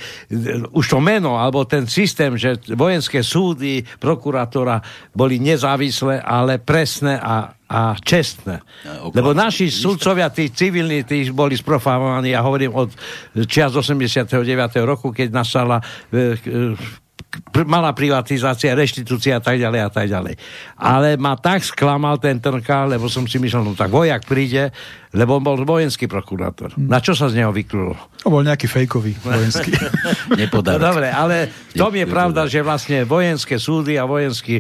už to meno, alebo ten systém, že vojenské súdy prokurátora boli nezávislé, ale presné a a čestné. Lebo naši sudcovia, tí civilní, tí boli sprofávovaní, ja hovorím od čias 89. roku, keď nastala e, e, malá privatizácia, reštitúcia a tak ďalej a tak ďalej. Ale ma tak sklamal ten Trnka, lebo som si myslel, no tak vojak príde, lebo on bol vojenský prokurátor. Na čo sa z neho vyklulo? To bol nejaký fejkový vojenský. no, dobre, ale v tom je pravda, že vlastne vojenské súdy a vojenský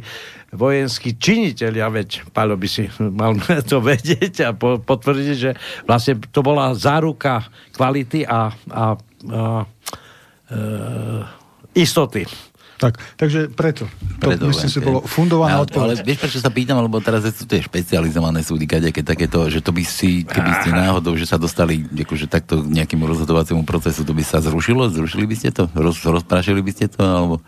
vojenskí činiteľia, veď Pálo by si mal to vedieť a po, potvrdiť, že vlastne to bola záruka kvality a, a, a e, istoty. Tak, takže preto. To, preto myslím si, bolo fundovaná ale, odpoveď. Ale vieš, prečo sa pýtam, lebo teraz sú tie špecializované súdy, keď takéto, že to by si, keby ste náhodou, že sa dostali akože takto k nejakému rozhodovaciemu procesu, to by sa zrušilo? Zrušili by ste to? Roz, rozprašili by ste to? Alebo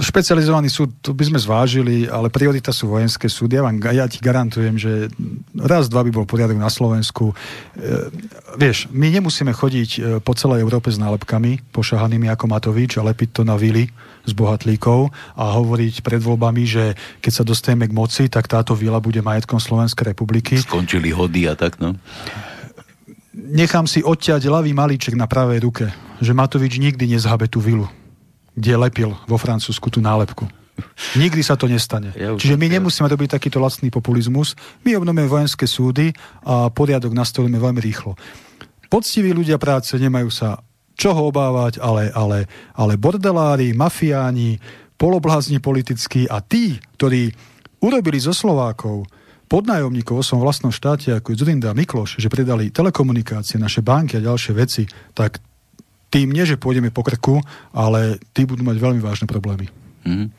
špecializovaný súd, to by sme zvážili, ale priorita sú vojenské súdy. Ja, vám, ja ti garantujem, že raz, dva by bol poriadok na Slovensku. E, vieš, my nemusíme chodiť e, po celej Európe s nálepkami, pošahanými ako Matovič a lepiť to na vily z bohatlíkov a hovoriť pred voľbami, že keď sa dostaneme k moci, tak táto vila bude majetkom Slovenskej republiky. Skončili hody a tak, no? Nechám si odťať ľavý malíček na pravej ruke, že Matovič nikdy nezhabe tú vilu kde lepil vo Francúzsku tú nálepku. Nikdy sa to nestane. Ja Čiže my nemusíme robiť takýto lacný populizmus. My obnovíme vojenské súdy a poriadok nastavíme veľmi rýchlo. Poctiví ľudia práce nemajú sa čoho obávať, ale, ale, ale bordelári, mafiáni, poloblázni politickí a tí, ktorí urobili zo Slovákov podnájomníkov vo svojom vlastnom štáte, ako je Zurinda Mikloš, že predali telekomunikácie, naše banky a ďalšie veci, tak tým nie, že pôjdeme po krku, ale tí budú mať veľmi vážne problémy. Mm.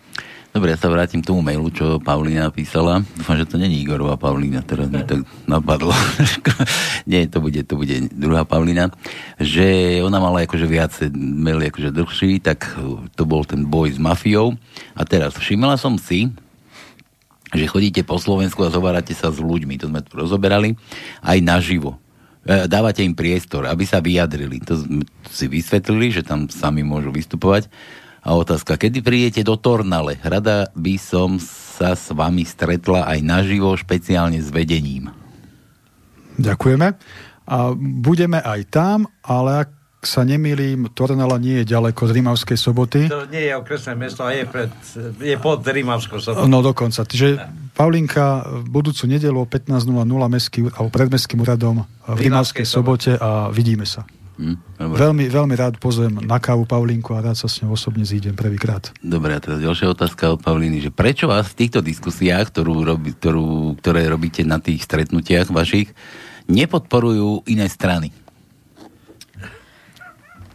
Dobre, ja sa vrátim k tomu mailu, čo Paulína písala. Dúfam, že to není Igorová Paulína, teraz mi tak napadlo. Nie, to bude, to bude druhá Paulína. Že ona mala akože viac mail akože dlhší, tak to bol ten boj s mafiou. A teraz všimla som si, že chodíte po Slovensku a zhovárate sa s ľuďmi. To sme tu rozoberali aj naživo. E, dávate im priestor, aby sa vyjadrili. To si vysvetlili, že tam sami môžu vystupovať. A otázka, kedy prídete do Tornale? Rada by som sa s vami stretla aj naživo, špeciálne s vedením. Ďakujeme. A budeme aj tam, ale ak sa nemýlim, Tornala nie je ďaleko z Rimavskej soboty. To nie je okresné mesto, a je, pred, je pod Rimavskou sobotou. No dokonca. Čiže Paulinka v budúcu nedelu o 15.00 mestský, alebo pred Mestským úradom v Rimavskej sobote a vidíme sa. Hm, veľmi, veľmi rád pozvem na kávu Paulinku a rád sa s ňou osobne zídem prvýkrát. Dobre, a teraz ďalšia otázka od Paulíny, že prečo vás v týchto diskusiách, ktorú robí, ktorú, ktoré robíte na tých stretnutiach vašich, nepodporujú iné strany?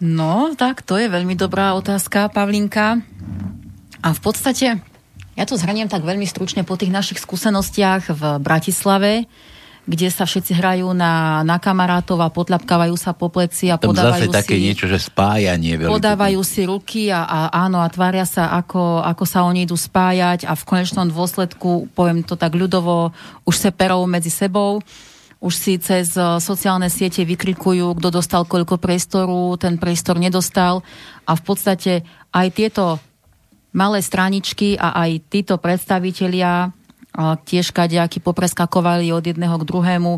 No, tak to je veľmi dobrá otázka, Pavlinka. A v podstate, ja to zhrniem tak veľmi stručne po tých našich skúsenostiach v Bratislave, kde sa všetci hrajú na, na kamarátov a podľapkávajú sa po pleci a Tam podávajú zase také niečo, že spájanie. Podávajú si ruky a, a áno, a tvária sa, ako, ako sa oni idú spájať a v konečnom dôsledku, poviem to tak ľudovo, už se perou medzi sebou už si cez eh, sociálne siete vykrikujú, kto dostal koľko priestoru, ten priestor nedostal a v podstate aj tieto malé straničky a aj títo predstavitelia eh, tiež kadejakí popreskakovali od jedného k druhému,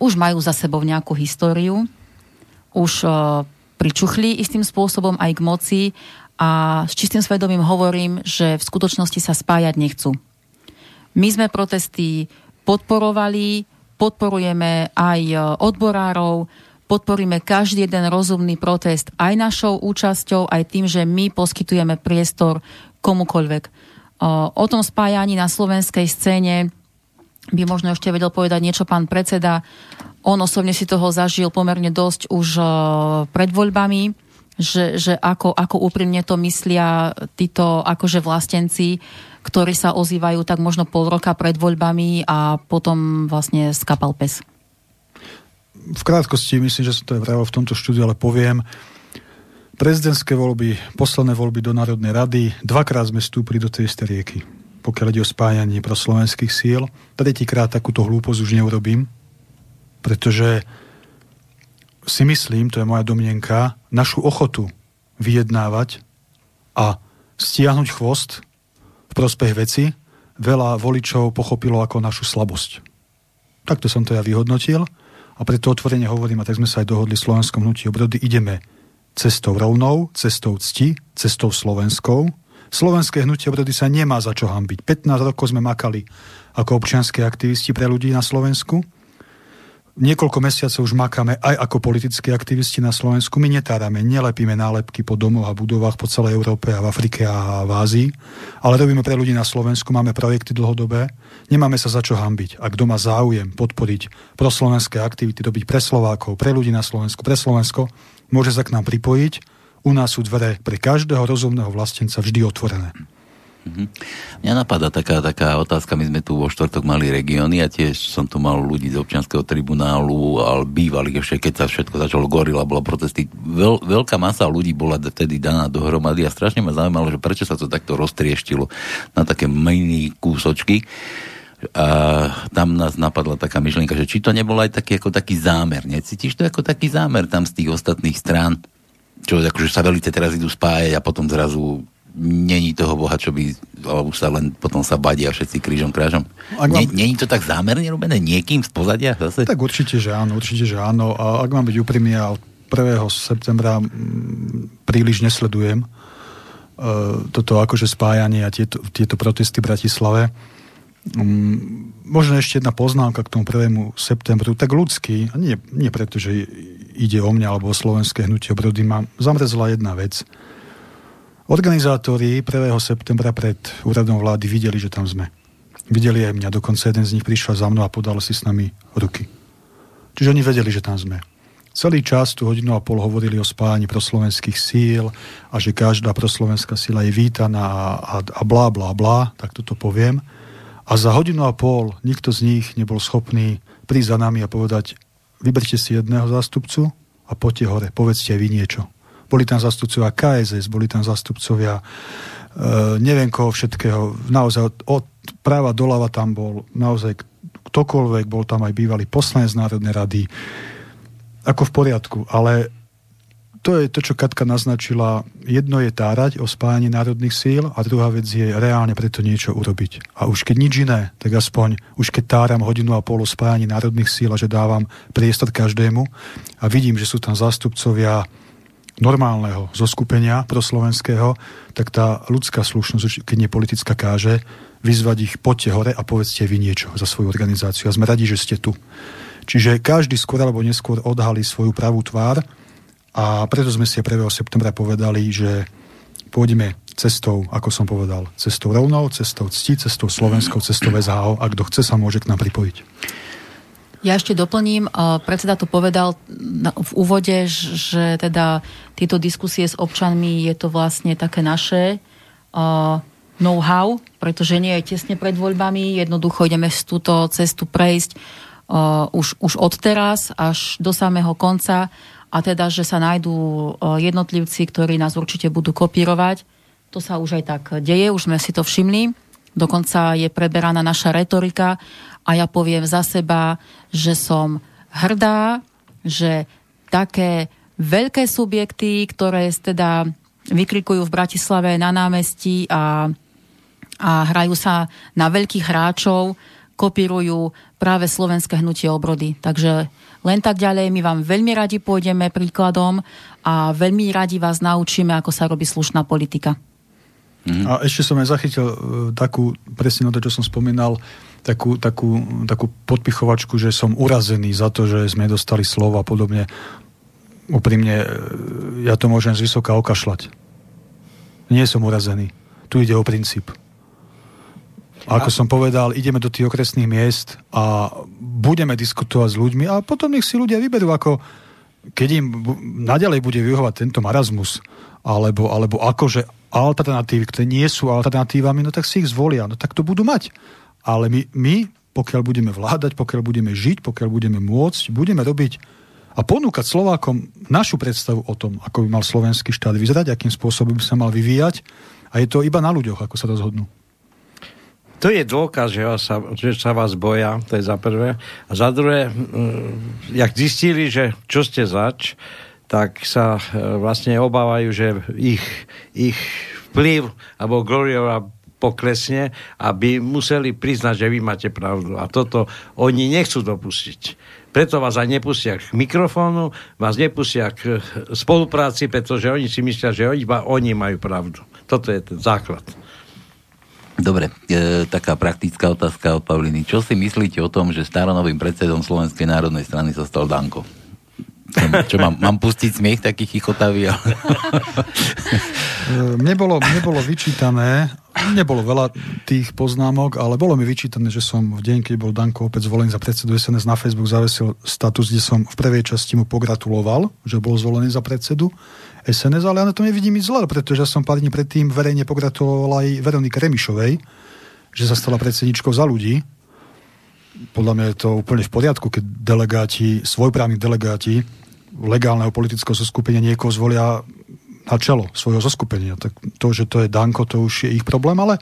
už majú za sebou nejakú históriu, už eh, pričuchli istým spôsobom aj k moci a s čistým svedomím hovorím, že v skutočnosti sa spájať nechcú. My sme protesty podporovali, podporujeme aj e, odborárov, podporíme každý jeden rozumný protest aj našou účasťou, aj tým, že my poskytujeme priestor komukoľvek. E, o tom spájaní na slovenskej scéne by možno ešte vedel povedať niečo pán predseda. On osobne si toho zažil pomerne dosť už e, pred voľbami, že, že ako, ako úprimne to myslia títo akože vlastenci, ktorí sa ozývajú tak možno pol roka pred voľbami a potom vlastne skapal pes. V krátkosti, myslím, že som to aj v tomto štúdiu, ale poviem, prezidentské voľby, posledné voľby do Národnej rady, dvakrát sme vstúpili do tej istej rieky, pokiaľ ide o spájanie pro slovenských síl. Tretíkrát takúto hlúposť už neurobím, pretože si myslím, to je moja domnenka, našu ochotu vyjednávať a stiahnuť chvost v prospech veci veľa voličov pochopilo ako našu slabosť. Takto som to ja vyhodnotil a preto otvorene hovorím, a tak sme sa aj dohodli v slovenskom hnutí obrody, ideme cestou rovnou, cestou cti, cestou slovenskou. Slovenské hnutie obrody sa nemá za čo hambiť. 15 rokov sme makali ako občianské aktivisti pre ľudí na Slovensku Niekoľko mesiacov už makáme aj ako politickí aktivisti na Slovensku. My netárame, nelepíme nálepky po domoch a budovách po celej Európe a v Afrike a v Ázii, ale robíme pre ľudí na Slovensku, máme projekty dlhodobé, nemáme sa za čo hambiť. A kto má záujem podporiť proslovenské aktivity, robiť pre Slovákov, pre ľudí na Slovensku, pre Slovensko, môže sa k nám pripojiť. U nás sú dvere pre každého rozumného vlastenca vždy otvorené. Mm-hmm. Mňa napadá taká, taká otázka, my sme tu vo štvrtok mali regióny a tiež som tu mal ľudí z občianského tribunálu, ale bývali ešte, keď sa všetko začalo gorila, bola protesty. Veľ, veľká masa ľudí bola vtedy daná dohromady a strašne ma zaujímalo, že prečo sa to takto roztrieštilo na také mini kúsočky. A tam nás napadla taká myšlienka, že či to nebol aj taký, ako taký zámer. Necítiš to ako taký zámer tam z tých ostatných strán? Čo akože sa velice teraz idú spájať a potom zrazu není toho Boha, čo by alebo sa len potom sa badia všetci krížom krážom. Mám... Není to tak zámerne robené niekým z pozadia zase? Tak určite, že áno, určite, že áno. A ak mám byť úprimný, ja od 1. septembra príliš nesledujem uh, toto akože spájanie a tieto, tieto protesty v Bratislave. Um, možno ešte jedna poznámka k tomu 1. septembru. Tak ľudský, a nie, nie preto, že ide o mňa alebo o slovenské hnutie obrody, ma zamrezla jedna vec – Organizátori 1. septembra pred úradom vlády videli, že tam sme. Videli aj mňa, dokonca jeden z nich prišiel za mnou a podal si s nami ruky. Čiže oni vedeli, že tam sme. Celý čas, tú hodinu a pol, hovorili o spájaní proslovenských síl a že každá proslovenská sila je vítaná a, a blá, blá, blá, tak toto poviem. A za hodinu a pol nikto z nich nebol schopný prísť za nami a povedať vyberte si jedného zástupcu a poďte hore, povedzte aj vy niečo. Boli tam zastupcovia KSS, boli tam zastupcovia e, neviem koho všetkého. Naozaj od, od práva doľava tam bol naozaj ktokoľvek, bol tam aj bývalý poslanec Národnej rady. Ako v poriadku, ale to je to, čo Katka naznačila. Jedno je tárať o spájaní národných síl a druhá vec je reálne preto niečo urobiť. A už keď nič iné, tak aspoň už keď táram hodinu a pol o spájaní národných síl a že dávam priestor každému a vidím, že sú tam zástupcovia normálneho zoskupenia proslovenského, tak tá ľudská slušnosť, keď nie politická káže, vyzvať ich, poďte hore a povedzte vy niečo za svoju organizáciu. A sme radi, že ste tu. Čiže každý skôr alebo neskôr odhalí svoju pravú tvár a preto sme si 1. septembra povedali, že pôjdeme cestou, ako som povedal, cestou rovnou, cestou cti, cestou slovenskou, cestou SHO a kto chce sa môže k nám pripojiť. Ja ešte doplním, predseda to povedal v úvode, že teda tieto diskusie s občanmi je to vlastne také naše know-how, pretože nie je tesne pred voľbami, jednoducho ideme z túto cestu prejsť už, už od teraz až do samého konca a teda, že sa nájdú jednotlivci, ktorí nás určite budú kopírovať. To sa už aj tak deje, už sme si to všimli. Dokonca je preberaná naša retorika a ja poviem za seba, že som hrdá, že také veľké subjekty, ktoré teda vykrikujú v Bratislave na námestí a, a hrajú sa na veľkých hráčov, kopírujú práve slovenské hnutie obrody. Takže len tak ďalej, my vám veľmi radi pôjdeme príkladom a veľmi radi vás naučíme, ako sa robí slušná politika. Mm-hmm. A ešte som aj zachytil uh, takú, presne na to, čo som spomínal, takú, takú, takú podpichovačku, že som urazený za to, že sme dostali slovo a podobne. Úprimne, uh, ja to môžem z okašľať. Nie som urazený. Tu ide o princíp. A ako som povedal, ideme do tých okresných miest a budeme diskutovať s ľuďmi a potom nech si ľudia vyberú, ako keď im naďalej bude vyhovať tento marazmus, alebo, alebo akože alternatívy, ktoré nie sú alternatívami, no tak si ich zvolia, no tak to budú mať. Ale my, my pokiaľ budeme vládať, pokiaľ budeme žiť, pokiaľ budeme môcť, budeme robiť a ponúkať Slovákom našu predstavu o tom, ako by mal slovenský štát vyzerať, akým spôsobom by sa mal vyvíjať. A je to iba na ľuďoch, ako sa rozhodnú. To je dôkaz, že, vás že sa vás boja, to je za prvé. A za druhé, jak zistili, že čo ste zač, tak sa e, vlastne obávajú, že ich, ich vplyv alebo Gloriová poklesne, aby museli priznať, že vy máte pravdu. A toto oni nechcú dopustiť. Preto vás aj nepustia k mikrofónu, vás nepustia k spolupráci, pretože oni si myslia, že oni, oni majú pravdu. Toto je ten základ. Dobre, e, taká praktická otázka od Pavliny. Čo si myslíte o tom, že staronovým predsedom Slovenskej národnej strany sa stal Danko? Čo mám, mám pustiť smiech taký chichotavý? Ale... mne, bolo, mne bolo vyčítané, nebolo veľa tých poznámok, ale bolo mi vyčítané, že som v deň, keď bol Danko opäť zvolený za predsedu SNS na Facebook, zavesil status, kde som v prvej časti mu pogratuloval, že bol zvolený za predsedu SNS, ale ja na tom nevidím nič zle, pretože som pár dní predtým verejne pogratuloval aj Veronike Remišovej, že sa stala predsedničkou za ľudí. Podľa mňa je to úplne v poriadku, keď delegáti, svojprávni delegáti legálneho politického zoskupenia niekoho zvolia na čelo svojho zoskupenia. Tak to, že to je Danko, to už je ich problém, ale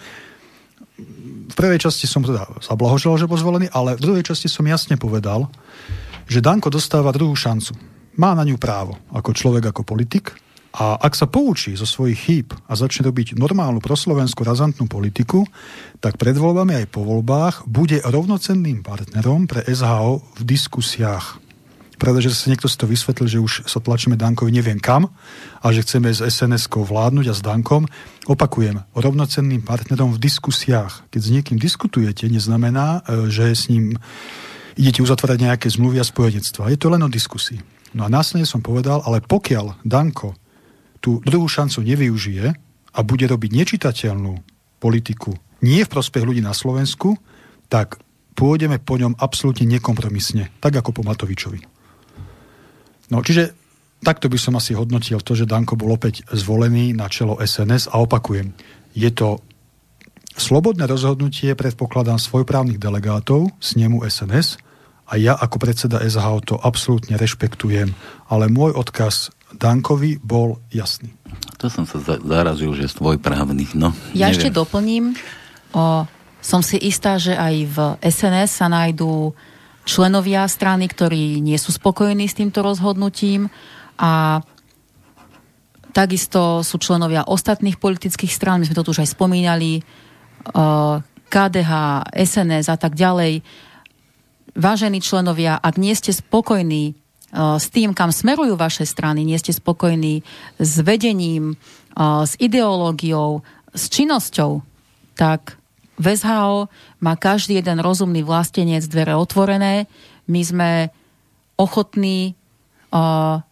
v prvej časti som teda zablahoželal, že bol zvolený, ale v druhej časti som jasne povedal, že Danko dostáva druhú šancu. Má na ňu právo ako človek, ako politik a ak sa poučí zo svojich chýb a začne robiť normálnu proslovenskú razantnú politiku, tak pred voľbami aj po voľbách bude rovnocenným partnerom pre SHO v diskusiách Pravda, že sa niekto si to vysvetlil, že už sa tlačíme Dankovi neviem kam a že chceme s SNS-kou vládnuť a s Dankom. Opakujem, rovnocenným partnerom v diskusiách. Keď s niekým diskutujete, neznamená, e, že s ním idete uzatvárať nejaké zmluvy a spojenectva. Je to len o diskusii. No a následne som povedal, ale pokiaľ Danko tú druhú šancu nevyužije a bude robiť nečitateľnú politiku nie v prospech ľudí na Slovensku, tak pôjdeme po ňom absolútne nekompromisne, tak ako po Matovičovi. No, čiže takto by som asi hodnotil to, že Danko bol opäť zvolený na čelo SNS a opakujem, je to slobodné rozhodnutie, predpokladám svojprávnych delegátov s nemu SNS a ja ako predseda SHO to absolútne rešpektujem, ale môj odkaz Dankovi bol jasný. To som sa zarazil, že svojprávnych, no. Ja neviem. ešte doplním, o, som si istá, že aj v SNS sa nájdú členovia strany, ktorí nie sú spokojní s týmto rozhodnutím a takisto sú členovia ostatných politických strán, my sme to tu už aj spomínali, KDH, SNS a tak ďalej. Vážení členovia, ak nie ste spokojní s tým, kam smerujú vaše strany, nie ste spokojní s vedením, s ideológiou, s činnosťou, tak v SHO má každý jeden rozumný vlastenec dvere otvorené. My sme ochotní uh,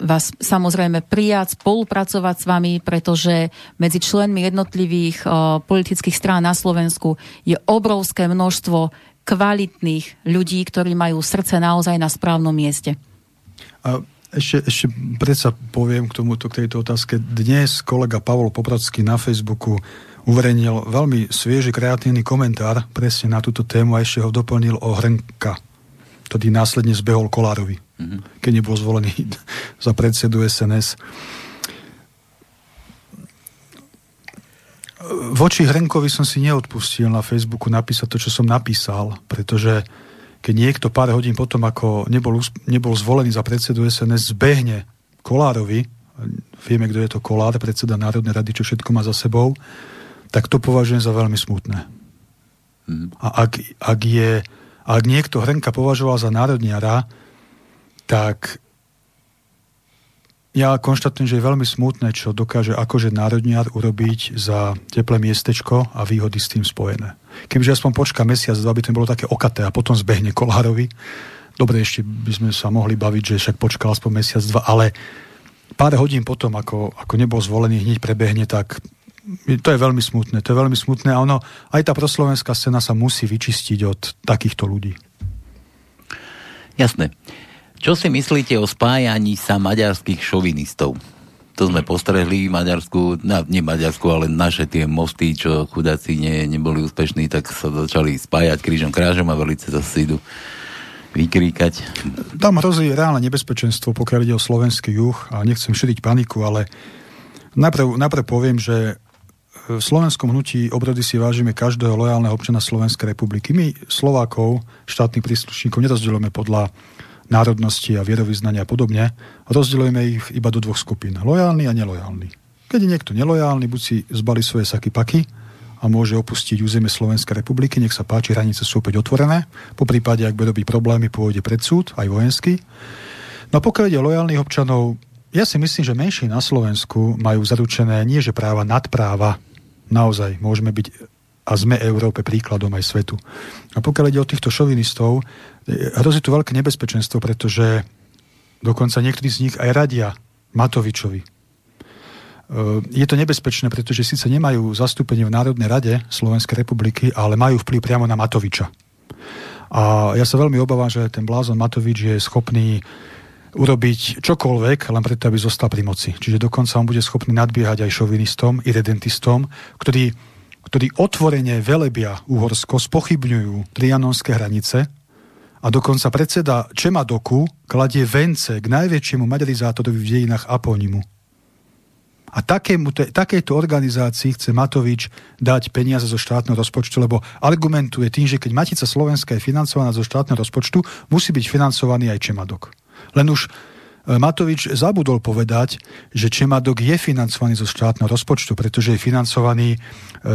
vás samozrejme prijať, spolupracovať s vami, pretože medzi členmi jednotlivých uh, politických strán na Slovensku je obrovské množstvo kvalitných ľudí, ktorí majú srdce naozaj na správnom mieste. Ešte, ešte predsa poviem k tomuto, k tejto otázke. Dnes kolega Pavol Popracký na Facebooku uverejnil veľmi svieži kreatívny komentár presne na túto tému a ešte ho doplnil o Hrnka, ktorý následne zbehol Kolárovi, mm-hmm. keď nebol zvolený za predsedu SNS. Voči Hrenkovi som si neodpustil na Facebooku napísať to, čo som napísal, pretože keď niekto pár hodín potom, ako nebol, nebol zvolený za predsedu SNS, zbehne Kolárovi, vieme, kto je to Kolár, predseda Národnej rady, čo všetko má za sebou, tak to považujem za veľmi smutné. Mm. A ak, ak, je, ak niekto Hrenka považoval za národniara, tak ja konštatujem, že je veľmi smutné, čo dokáže akože národniar urobiť za teplé miestečko a výhody s tým spojené. Kebyže aspoň počká mesiac, dva by to bolo také okaté a potom zbehne Kolárovi. Dobre, ešte by sme sa mohli baviť, že však počkal aspoň mesiac, dva, ale pár hodín potom, ako, ako nebol zvolený, hneď prebehne, tak to je veľmi smutné. To je veľmi smutné a ono, aj tá proslovenská scéna sa musí vyčistiť od takýchto ľudí. Jasné. Čo si myslíte o spájaní sa maďarských šovinistov? To sme postrehli v Maďarsku, no, nie Maďarsku, ale naše tie mosty, čo chudáci ne, neboli úspešní, tak sa začali spájať krížom krážom a velice zase idú vykríkať. Tam hrozí reálne nebezpečenstvo, pokiaľ ide o slovenský juh a nechcem šíriť paniku, ale najprv, najprv poviem, že v slovenskom hnutí obrody si vážime každého lojálneho občana Slovenskej republiky. My Slovákov, štátnych príslušníkov, nerozdielujeme podľa národnosti a vierovýznania a podobne. Rozdielujeme ich iba do dvoch skupín. Lojálny a nelojálny. Keď je niekto nelojálny, buď si zbali svoje saky paky a môže opustiť územie Slovenskej republiky. Nech sa páči, hranice sú opäť otvorené. Po prípade, ak bude robiť problémy, pôjde pred súd, aj vojenský. No a pokiaľ ide lojálnych občanov, ja si myslím, že menší na Slovensku majú zaručené nie, že práva nad práva. Naozaj, môžeme byť a sme Európe príkladom aj svetu. A pokiaľ ide o týchto šovinistov, hrozí tu veľké nebezpečenstvo, pretože dokonca niektorí z nich aj radia Matovičovi. Ehm, je to nebezpečné, pretože síce nemajú zastúpenie v Národnej rade Slovenskej republiky, ale majú vplyv priamo na Matoviča. A ja sa veľmi obávam, že ten blázon Matovič je schopný urobiť čokoľvek, len preto, aby zostal pri moci. Čiže dokonca on bude schopný nadbiehať aj šovinistom, irredentistom, ktorí, ktorí otvorene velebia Uhorsko, spochybňujú trianonské hranice a dokonca predseda Čemadoku kladie vence k najväčšiemu maďarizátorovi v dejinách Aponimu. A takému, takéto organizácii chce Matovič dať peniaze zo štátneho rozpočtu, lebo argumentuje tým, že keď Matica Slovenska je financovaná zo štátneho rozpočtu, musí byť financovaný aj Čemadok. Len už e, Matovič zabudol povedať, že Čemadok je financovaný zo štátneho rozpočtu, pretože je financovaný e,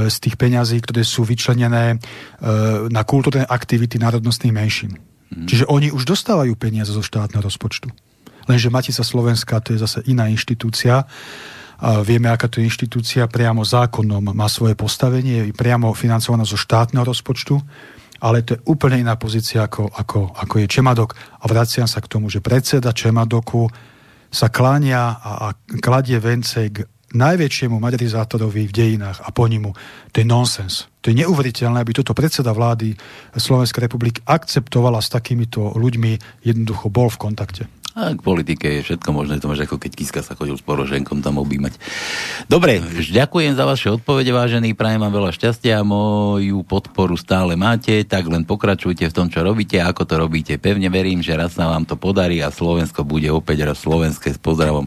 z tých peňazí, ktoré sú vyčlenené e, na kultúrne aktivity národnostných menšín. Mm. Čiže oni už dostávajú peniaze zo štátneho rozpočtu. Lenže Matica Slovenska to je zase iná inštitúcia a vieme, aká to inštitúcia priamo zákonom má svoje postavenie, je priamo financovaná zo štátneho rozpočtu, ale to je úplne iná pozícia, ako, ako, ako je Čemadok. A vraciam sa k tomu, že predseda Čemadoku sa kláňa a, a kladie vence k najväčšiemu maďarizátorovi v dejinách a po nimu. To je nonsens. To je neuveriteľné, aby toto predseda vlády Slovenskej republiky akceptovala s takýmito ľuďmi, jednoducho bol v kontakte. A k politike je všetko možné, to máš ako keď Kiska sa chodil s Poroženkom tam objímať. Dobre, ďakujem za vaše odpovede, vážený, prajem vám veľa šťastia, moju podporu stále máte, tak len pokračujte v tom, čo robíte, ako to robíte. Pevne verím, že raz sa vám to podarí a Slovensko bude opäť raz slovenské s pozdravom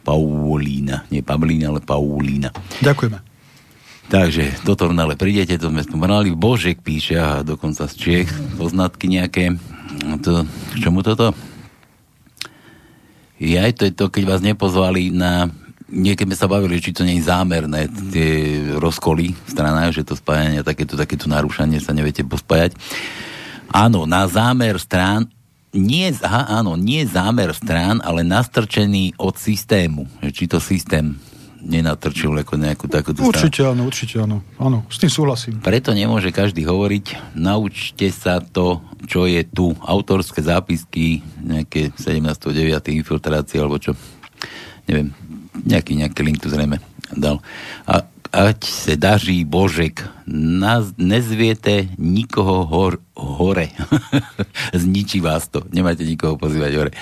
Paulína. Nie Pavlína, ale Paulína. Ďakujeme. Takže do Tornale prídete, to sme spomenali. Božek píše, a dokonca z Čiech, poznatky nejaké. To, čomu toto? Ja to je to, keď vás nepozvali na niekedy sme sa bavili, či to nie je zámerné, tie rozkoly v stranách, že to spájanie, takéto, takéto narúšanie sa neviete pospájať. Áno, na zámer strán nie, aha, áno, nie zámer strán, ale nastrčený od systému. Či to systém nenatrčil ako nejakú takúto Určite áno, určite áno. Áno, s tým súhlasím. Preto nemôže každý hovoriť, naučte sa to, čo je tu. Autorské zápisky, nejaké 17.9. infiltrácie, alebo čo, neviem, nejaký, nejaký link tu zrejme dal. A ať se daří Božek, Naz, nezviete nikoho hor, hore. Zničí vás to. Nemáte nikoho pozývať hore.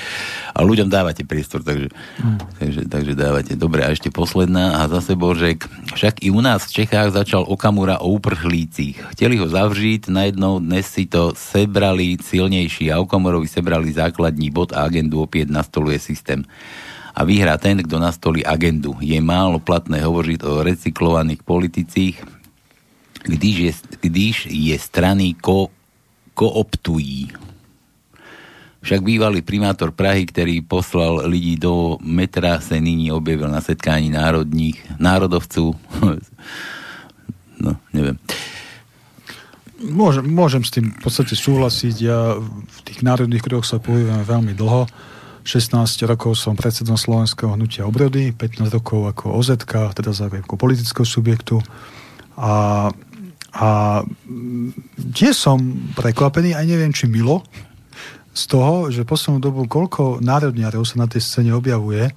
A ľuďom dávate priestor, takže, mm. takže, takže dávate. Dobre, a ešte posledná. A zase Božek. Však i u nás v Čechách začal Okamura o uprchlícich. Chceli ho zavřít, najednou dnes si to sebrali silnejší a Okamurovi sebrali základní bod a agendu opäť nastoluje systém a vyhrá ten, kto nastolí agendu. Je málo platné hovoriť o recyklovaných politicích, když je, když je strany ko, kooptují. Však bývalý primátor Prahy, ktorý poslal ľudí do metra, sa nyní objavil na setkání národních, národovců. no, neviem. Môžem, môžem s tým v podstate súhlasiť. Ja v tých národných kruhoch sa pohybujem veľmi dlho. 16 rokov som predsedom Slovenského hnutia obrody, 15 rokov ako OZK, teda ako politického subjektu. A, a tiež som prekvapený, aj neviem, či milo, z toho, že poslednú dobu koľko národniarov sa na tej scéne objavuje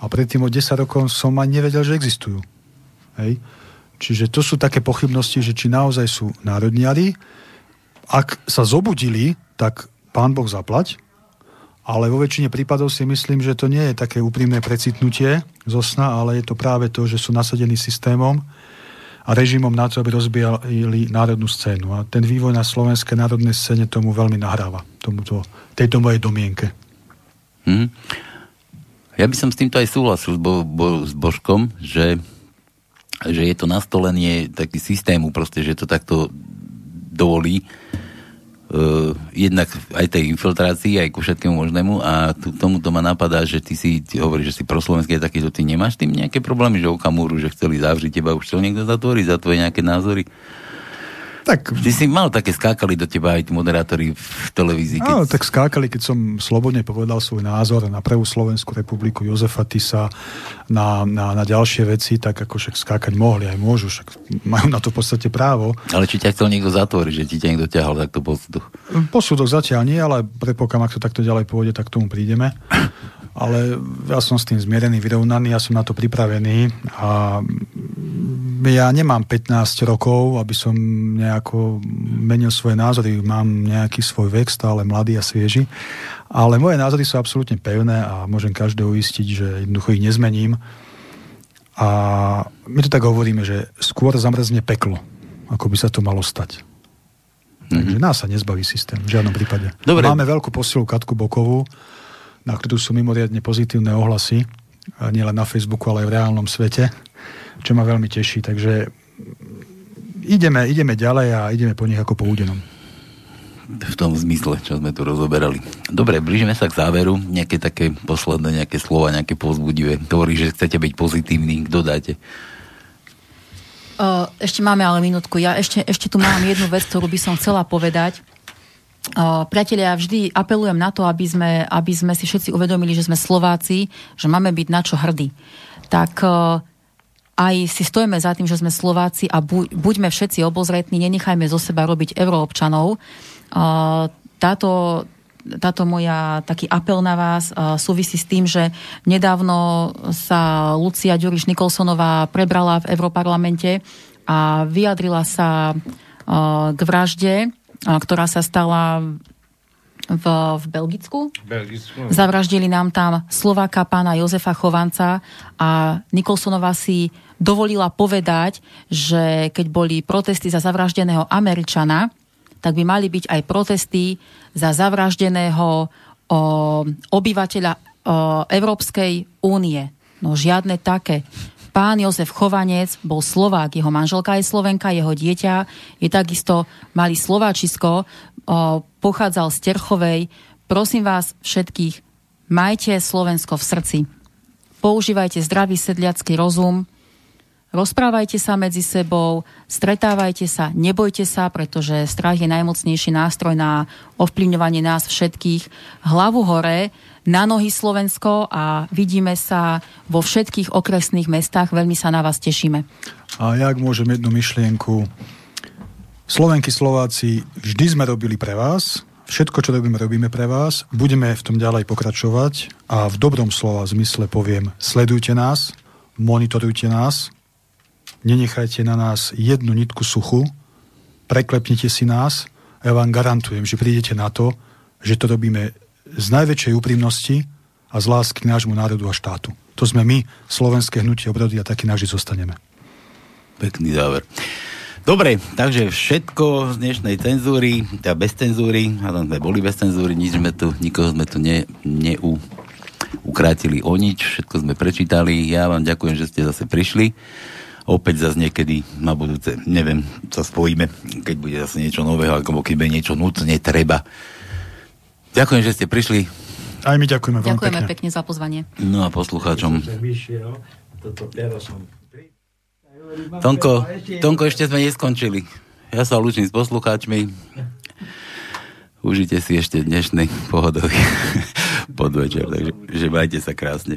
a predtým od 10 rokov som ani nevedel, že existujú. Hej. Čiže to sú také pochybnosti, že či naozaj sú národniari. Ak sa zobudili, tak pán Boh zaplať, ale vo väčšine prípadov si myslím, že to nie je také úprimné precitnutie zo sna, ale je to práve to, že sú nasadení systémom a režimom na to, aby rozbijali národnú scénu. A ten vývoj na slovenskej národnej scéne tomu veľmi nahráva, tomuto, tejto mojej domienke. Hmm. Ja by som s týmto aj súhlasil bo, bo, s Božkom, že, že je to nastolenie taký systému, proste, že to takto dovolí uh, jednak aj tej infiltrácii, aj ku všetkému možnému a tomu to ma napadá, že ty si ty hovoríš, že si proslovenský taký, že ty nemáš tým nejaké problémy, že Okamuru, že chceli zavřiť teba, už chcel niekto zatvoriť za tvoje nejaké názory? Tak, Ty si mal také skákali do teba aj tí moderátori v televízii. Keď... Áno, tak skákali, keď som slobodne povedal svoj názor na prvú Slovenskú republiku Jozefa Tisa, na, na, na ďalšie veci, tak ako však skákať mohli, aj môžu, však majú na to v podstate právo. Ale či ťa chcel niekto zatvoriť, že ti ťa niekto ťahal takto po súdoch? Posudok zatiaľ nie, ale predpokladám, ak to takto ďalej pôjde, tak tomu prídeme ale ja som s tým zmierený, vyrovnaný, ja som na to pripravený a ja nemám 15 rokov, aby som nejako menil svoje názory, mám nejaký svoj vek, stále mladý a svieži, ale moje názory sú absolútne pevné a môžem každého uistiť, že jednoducho ich nezmením a my to tak hovoríme, že skôr zamrzne peklo, ako by sa to malo stať. Mm-hmm. Takže nás sa nezbaví systém, v žiadnom prípade. Dobre. Máme veľkú posilu Katku Bokovú, na ktorú sú mimoriadne pozitívne ohlasy, nielen na Facebooku, ale aj v reálnom svete, čo ma veľmi teší. Takže ideme, ideme ďalej a ideme po nich ako po údenom. V tom zmysle, čo sme tu rozoberali. Dobre, blížime sa k záveru. Nejaké také posledné, nejaké slova, nejaké povzbudivé. Hovorí, že chcete byť pozitívni. Kto dáte? Ešte máme ale minútku. Ja ešte, ešte tu mám jednu vec, ktorú by som chcela povedať. Priatelia, ja vždy apelujem na to, aby sme, aby sme si všetci uvedomili, že sme Slováci, že máme byť na čo hrdí. Tak aj si stojíme za tým, že sme Slováci a buďme všetci obozretní, nenechajme zo seba robiť euroobčanov. Táto, táto moja taký apel na vás súvisí s tým, že nedávno sa Lucia Ďuriš Nikolsonová prebrala v Europarlamente a vyjadrila sa k vražde ktorá sa stala v, v Belgicku. Belgicku. Zavraždili nám tam Slováka pána Jozefa Chovanca a Nikolsonová si dovolila povedať, že keď boli protesty za zavraždeného Američana, tak by mali byť aj protesty za zavraždeného o, obyvateľa o, Európskej únie. No žiadne také. Pán Jozef Chovanec bol Slovák, jeho manželka je Slovenka, jeho dieťa je takisto malý Slováčisko, pochádzal z Terchovej. Prosím vás všetkých, majte Slovensko v srdci. Používajte zdravý sedliacký rozum, rozprávajte sa medzi sebou, stretávajte sa, nebojte sa, pretože strach je najmocnejší nástroj na ovplyvňovanie nás všetkých. Hlavu hore, na nohy Slovensko a vidíme sa vo všetkých okresných mestách. Veľmi sa na vás tešíme. A ja ak môžem jednu myšlienku. Slovenky, Slováci, vždy sme robili pre vás, všetko, čo robíme, robíme pre vás, budeme v tom ďalej pokračovať a v dobrom slova zmysle poviem, sledujte nás, monitorujte nás, nenechajte na nás jednu nitku suchu, preklepnite si nás a ja vám garantujem, že prídete na to, že to robíme z najväčšej úprimnosti a z lásky k nášmu národu a štátu. To sme my, slovenské hnutie obrody a taký naši zostaneme. Pekný záver. Dobre, takže všetko z dnešnej cenzúry, teda bez cenzúry, a tam sme boli bez cenzúry, nič sme tu, nikoho sme tu ne, neu, ukrátili o nič, všetko sme prečítali. Ja vám ďakujem, že ste zase prišli. Opäť zase niekedy na budúce, neviem, sa spojíme, keď bude zase niečo nového, alebo keď bude niečo nutne treba Ďakujem, že ste prišli. Aj my ďakujeme veľmi Ďakujeme pekne. pekne za pozvanie. No a poslucháčom. Tonko, Tonko, ešte sme neskončili. Ja sa lúčim s poslucháčmi. Užite si ešte dnešný pohodový podvečer, takže že majte sa krásne.